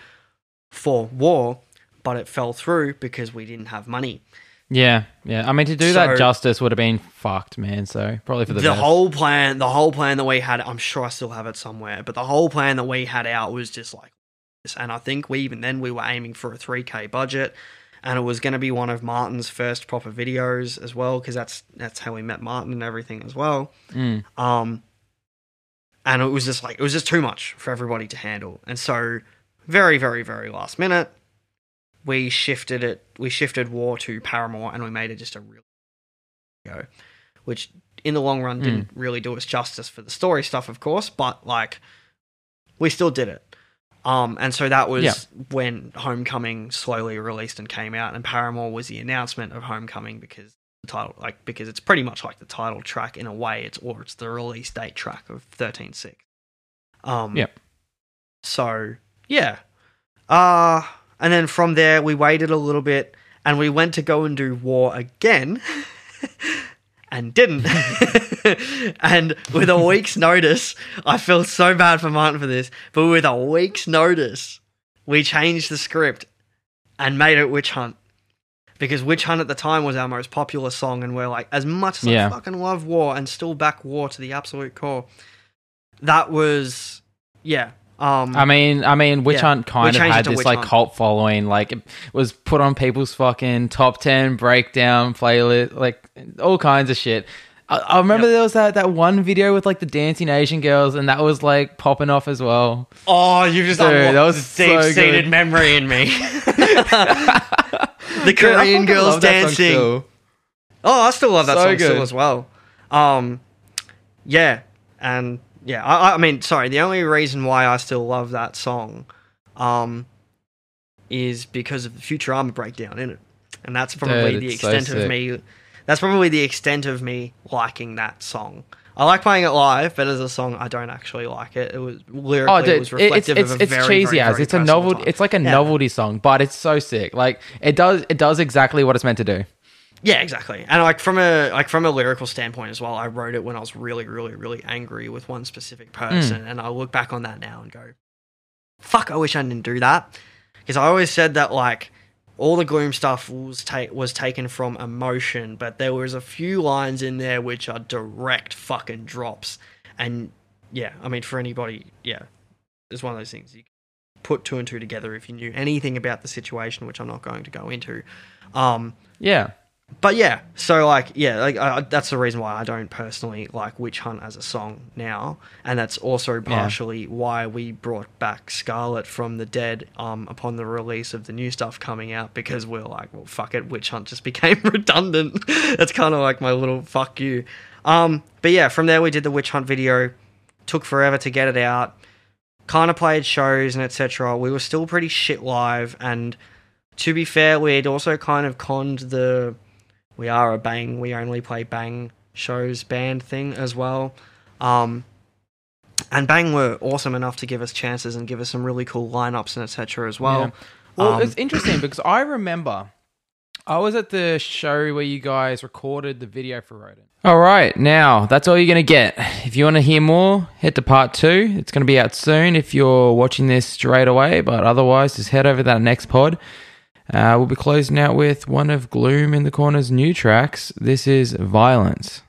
for War, but it fell through because we didn't have money. Yeah, yeah. I mean, to do that justice would have been fucked, man. So probably for the, The, best. whole plan, the whole plan that we had, I'm sure I still have it somewhere, but the whole plan that we had out was just like this. And I think we even then we were aiming for a 3k budget. And it was going to be one of Martin's first proper videos as well, because that's that's how we met Martin and everything as well. Mm. Um, and it was just like it was just too much for everybody to handle, and so very, very, very last minute, we shifted it. We shifted War to Paramore, and we made it just a real go, which in the long run didn't really do us justice for the story stuff, of course, but like we still did it. Um, and so that was Yeah. when Homecoming slowly released and came out, and Paramore was the announcement of Homecoming because the title, like because it's pretty much like the title track in a way. It's or it's the release date track of thirteen six. Um, Yep. So yeah, uh, and then from there we waited a little bit, and we went to go and do War again. And didn't. and with a week's notice, I feel so bad for Martin for this, but with a week's notice, we changed the script and made it Witch Hunt. Because Witch Hunt at the time was our most popular song, and we're like, as much as Yeah. I fucking love War and still back War to the absolute core, that was, yeah. Um, I mean, I mean, Witch Yeah. Hunt We kind of had this Witch like Hunt. cult following. Like, it was put on people's fucking top ten breakdown playlist, like all kinds of shit. I, I remember Yep. there was that, that one video with like the dancing Asian girls, and that was like popping off as well. oh, you just Dude, that was the so good. memory in me. the Korean girls love that song dancing. Oh, I still love that So song good. still as well. Um, yeah, and yeah, I, I mean, sorry, the only reason why I still love that song, um, is because of the Futurama breakdown in it, and that's probably Dude, the it's so extent of me. That's probably the extent of me liking that song. I like playing it live, but as a song, I don't actually like it. It was lyrically, Oh, dude, it- it's reflective it's of a it's very, cheesy very, as very it's a novelty. time. It's like a Yeah. novelty song, but it's so sick. Like it does it does exactly what it's meant to do. Yeah, exactly. And like from a like from a lyrical standpoint as well, I wrote it when I was really, really, really angry with one specific person, Hmm. and I look back on that now and go, "Fuck! I wish I didn't do that." Because I always said that like all the gloom stuff was ta- was taken from emotion, but there was a few lines in there which are direct fucking drops. And yeah, I mean for anybody, yeah, it's one of those things you put two and two together if you knew anything about the situation, which I'm not going to go into. Um, Yeah. But yeah, so like yeah, like I, that's the reason why I don't personally like Witch Hunt as a song now, and that's also partially why we brought back Scarlet from the dead um upon the release of the new stuff coming out because we are like, well, fuck it, Witch Hunt just became redundant. that's kind of like my little fuck you. Um, but yeah, from there we did the Witch Hunt video. Took forever to get it out. Kind of played shows and etc. We were still pretty shit live, and to be fair, we had also kind of conned the we are a bang we only play bang shows band thing as well um and bang were awesome enough to give us chances and give us some really cool lineups and etc as well Yeah. Well, Um, it's interesting because I remember I was at the show where you guys recorded the video for Rodent. All right, now that's all you're going to get. If you want to hear more, head to part two. It's going to be out soon if you're watching this straight away, but otherwise, just head over to that next pod. Uh, we'll be closing out with one of Gloom in the Corner's new tracks. This is Violence.